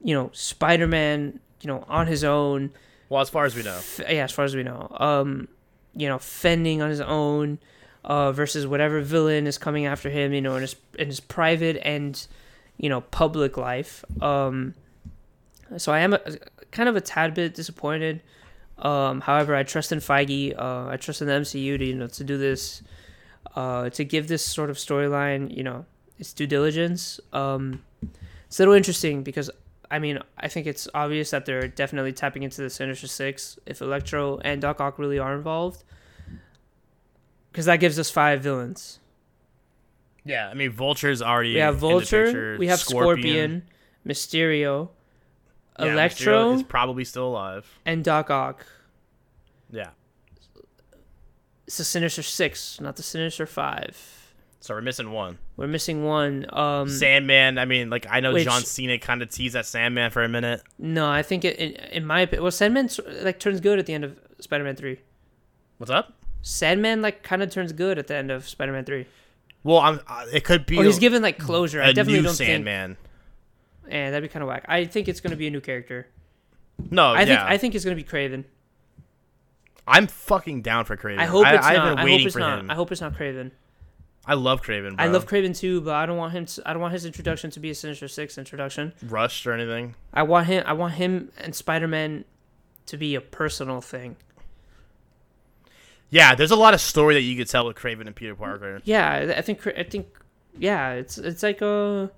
you know spider-man you know on his own well, as far as we know, f- yeah as far as we know um you know fending on his own uh versus whatever villain is coming after him you know in his in his private and you know public life. Um so i am a, kind of a tad bit disappointed. Um however i trust in feige. Uh i trust in the mcu to you know to do this uh, to give this sort of storyline, you know, its due diligence. Um, it's a little interesting because, I mean, I think it's obvious that they're definitely tapping into the Sinister Six if Electro and Doc Ock really are involved. Because that gives us five villains. yeah. I mean, Vulture's already We have Vulture, picture, we have Scorpion, Mysterio, Yeah, Electro, Mysterio is probably still alive. and Doc Ock. Yeah. It's the Sinister Six, not the Sinister Five. So we're missing one. We're missing one. Um, Sandman. I mean, like I know Which- John Cena kind of teased at Sandman for a minute. no, I think it, in, in my opinion, well, Sandman like turns good at the end of Spider-Man Three. What's up? Sandman like kind of turns good at the end of Spider-Man Three. Well, I'm. Uh, it could be. Or he's given like closure. I definitely new don't Sandman. think. Eh, that'd be kind of whack. I think it's gonna be a new character. No, I yeah. think I think it's gonna be Kraven. I'm fucking down for Kraven. I hope it's I've not. been I waiting hope it's for not. him. I hope it's not Kraven. I love Kraven. Bro. I love Kraven too, but I don't want him. To, I don't want his introduction to be a Sinister Six introduction. Rushed or anything. I want him. I want him and Spider Man to be a personal thing. Yeah, there's a lot of story that you could tell with Kraven and Peter Parker. Yeah, I- think. I think. Yeah, it's it's like a.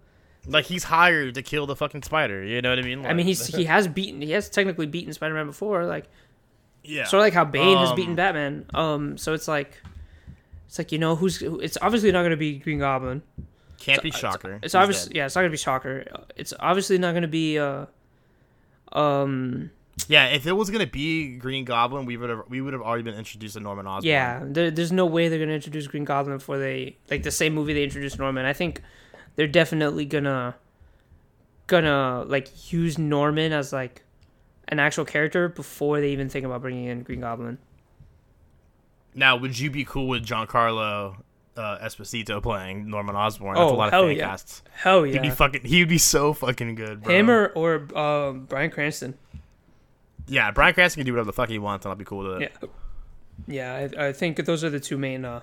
Like he's hired to kill the fucking spider. You know what I mean? I mean, he's he has beaten. He has technically beaten Spider Man before. Like yeah. sort of like how Bane has Um, beaten Batman. Um, so it's like, it's like you know who's. It's obviously not gonna be Green Goblin. Can't be Shocker. It's He's obviously dead. yeah, it's not gonna be Shocker. It's obviously not gonna be uh, um, Yeah, if it was gonna be Green Goblin, we would have we would have already been introduced to Norman Osborn. yeah. There, there's no way they're gonna introduce Green Goblin before they like the same movie they introduced Norman. I think they're definitely gonna gonna like use Norman as like an actual character before they even think about bringing in Green Goblin. Now, would you be cool with Giancarlo uh, Esposito playing Norman Osborn? That's Oh, a lot hell of fan yeah. casts. Hell He'd be fucking. He'd be so fucking good, bro. him or or um, Bryan Cranston. yeah, Bryan Cranston can do whatever the fuck he wants, and I'll be cool with it. Yeah, yeah. I, I think those are the two main. Uh,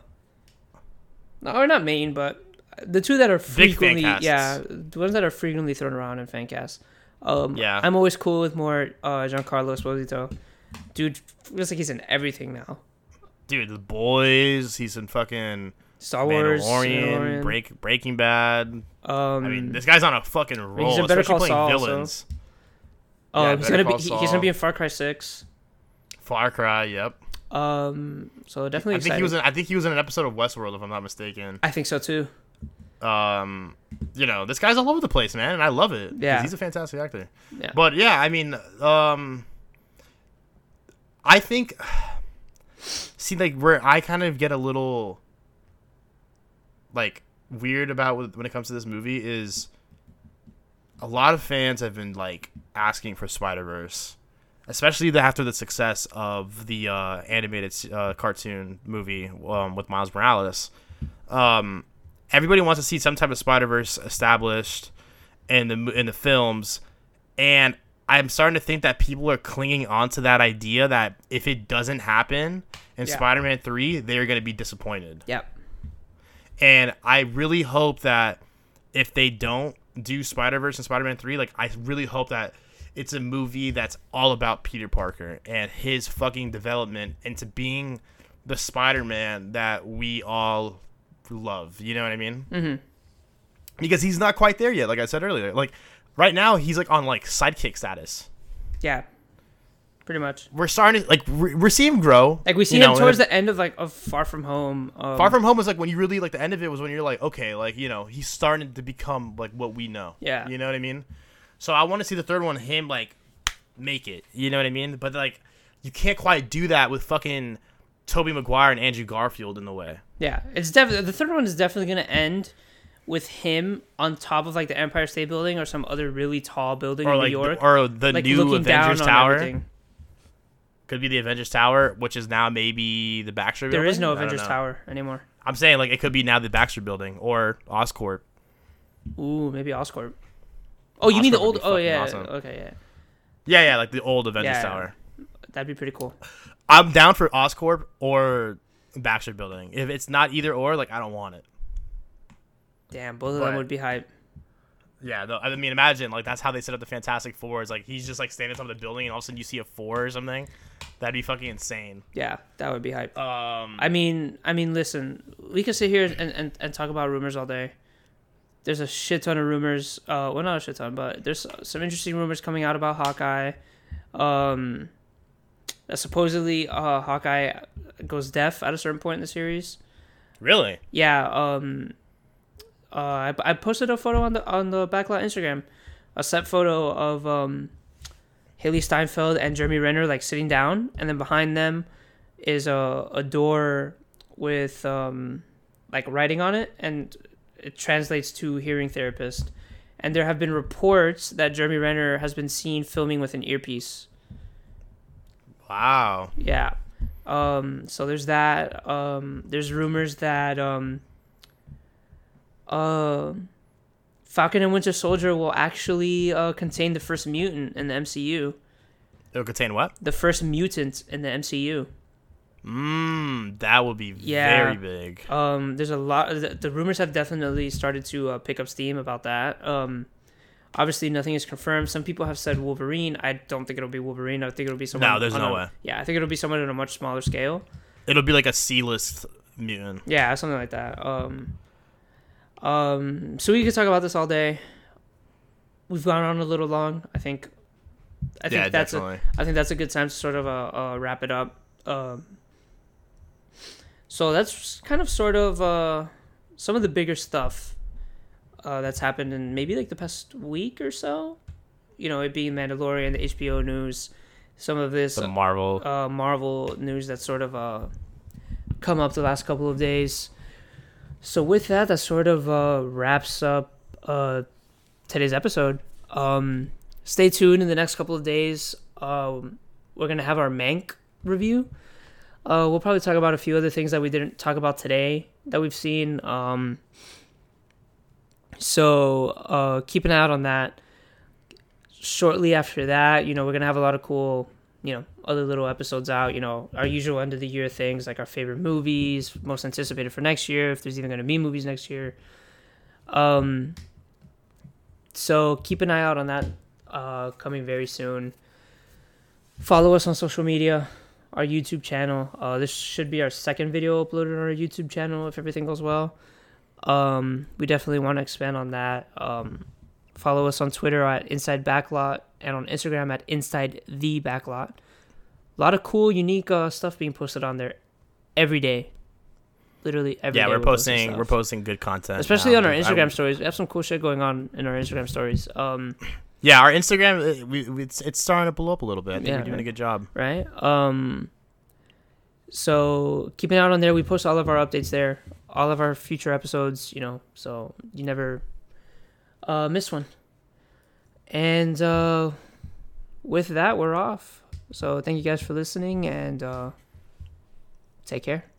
no, or not main, but the two that are frequently. Yeah, the ones that are frequently thrown around in fan casts. Um, Yeah. I'm always cool with more uh, Giancarlo Esposito. Dude feels like he's in everything now. Dude, the boys. He's in fucking Star Wars, Mandalorian. Break Breaking Bad. Um, I mean, this guy's on a fucking roll, he's in Better Call playing Saul, villains. um, yeah, he's Better gonna be Call he- he's gonna be in Far Cry Six. Far Cry. Yep. Um, so definitely I think he was. In, I think he was in an episode of Westworld, if I'm not mistaken. I think so too. Um, you know, this guy's all over the place, man, and I love it. Yeah. he's a fantastic actor. Yeah. But yeah, I mean, um, I think, see, like where I kind of get a little, like, weird about when it comes to this movie is, a lot of fans have been like asking for Spider Verse, especially the, after the success of the uh, animated uh, cartoon movie um, with Miles Morales. Um, everybody wants to see some type of Spider Verse established in the in the films, and I'm starting to think that people are clinging on to that idea that if it doesn't happen in Yeah. Spider-Man Three, they're gonna be disappointed. Yep. And I really hope that if they don't do Spider Verse and Spider Man Three, like I really hope that it's a movie that's all about Peter Parker and his fucking development into being the Spider Man that we all love. You know what I mean? Mm-hmm. Because he's not quite there yet. Like I said earlier, like right now he's like on like sidekick status. Yeah. Pretty much. We're starting to like we're, we're seeing him grow. Like we see him know, towards the end of like of Far From Home. Um, Far From Home was like when you really like the end of it was when you're like, okay, like you know, he's starting to become like what we know. Yeah. You know what I mean? So I want to see the third one, him like make it. You know what I mean? But like, you can't quite do that with fucking Tobey Maguire and Andrew Garfield in the way. Yeah, it's definitely the third one is definitely gonna end with him on top of like the Empire State Building or some other really tall building Or in like, New York, the, or the like new Avengers Tower could be the Avengers Tower, which is now maybe the Baxter. Building. There is no Avengers. Tower anymore. I'm saying like it could be now the Baxter Building or Oscorp. Ooh, maybe Oscorp. Oh, you mean the old? Oh yeah. awesome. Okay, yeah. Yeah, yeah, like the old Avengers Yeah. Tower. That'd be pretty cool. I'm down for Oscorp or Baxter Building. If it's not either or, like I don't want it. Damn, both of But- them would be hype. Yeah, no, I mean, imagine like that's how they set up the Fantastic Four. Is like he's just like standing on top of the building, and all of a sudden you see a four or something. That'd be fucking insane. Yeah, that would be hype. Um, I mean, I mean, listen, we could sit here and, and, and talk about rumors all day. There's a shit ton of rumors. Uh, well, not a shit ton, but there's some interesting rumors coming out about Hawkeye. Um, that supposedly uh, Hawkeye goes deaf at a certain point in the series. really? Yeah. Um, uh, I, I posted a photo on the on the backlot Instagram, a set photo of um, Hailee Steinfeld and Jeremy Renner like sitting down, and then behind them is a a door with um, like writing on it, and it translates to hearing therapist. And there have been reports that Jeremy Renner has been seen filming with an earpiece. Wow. Yeah. Um, so there's that. Um, there's rumors that um, uh, Falcon and Winter Soldier will actually uh, contain the first mutant in the MCU. It'll contain what? The first mutant in the MCU. Mmm, that would be Yeah. very big. Um, there's a lot. The, the rumors have definitely started to uh, pick up steam about that. Um, obviously nothing is confirmed. Some people have said Wolverine. I don't think it'll be Wolverine. I think it'll be someone. No, there's no a- way. Yeah, I think it'll be someone on a much smaller scale. It'll be like a C-list mutant. Yeah, something like that. Um, um, so we could talk about this all day. We've gone on a little long. I think. I think Yeah, that's definitely. a. I think that's a good time to sort of uh, uh wrap it up. Um. So that's kind of sort of uh, some of the bigger stuff uh, that's happened in maybe like the past week or so. You know, it being Mandalorian, the HBO news, some of this The Marvel. uh, Marvel news that's sort of uh, come up the last couple of days. So with that, that sort of uh, wraps up uh, today's episode. Um, stay tuned in the next couple of days. um, we're gonna have our Mank review. Uh, we'll probably talk about a few other things that we didn't talk about today that we've seen. Um, so uh, keep an eye out on that. Shortly after that, you know, we're gonna have a lot of cool, you know, other little episodes out. You know, our usual end of the year things like our favorite movies, most anticipated for next year, if there's even gonna be movies next year. Um, so keep an eye out on that uh, coming very soon. Follow us on social media, our YouTube channel. Uh, this should be our second video uploaded on our YouTube channel if everything goes well. Um, we definitely want to expand on that. Um, follow us on Twitter at Inside Backlot and on Instagram at Inside the Backlot. A lot of cool, unique uh, stuff being posted on there every day. Literally every yeah, day we're posting posting we're posting good content, especially now. on our I- Instagram stories. We have some cool shit going on in our Instagram stories. Um, yeah, our Instagram uh, we, we, it's it's starting to blow up a little bit. I think Yeah, we're doing a good job. right? Um, so keep an eye out on there. We post all of our updates there, all of our future episodes. You know, so you never uh, miss one. And uh, with that, we're off. So thank you guys for listening, and uh, take care.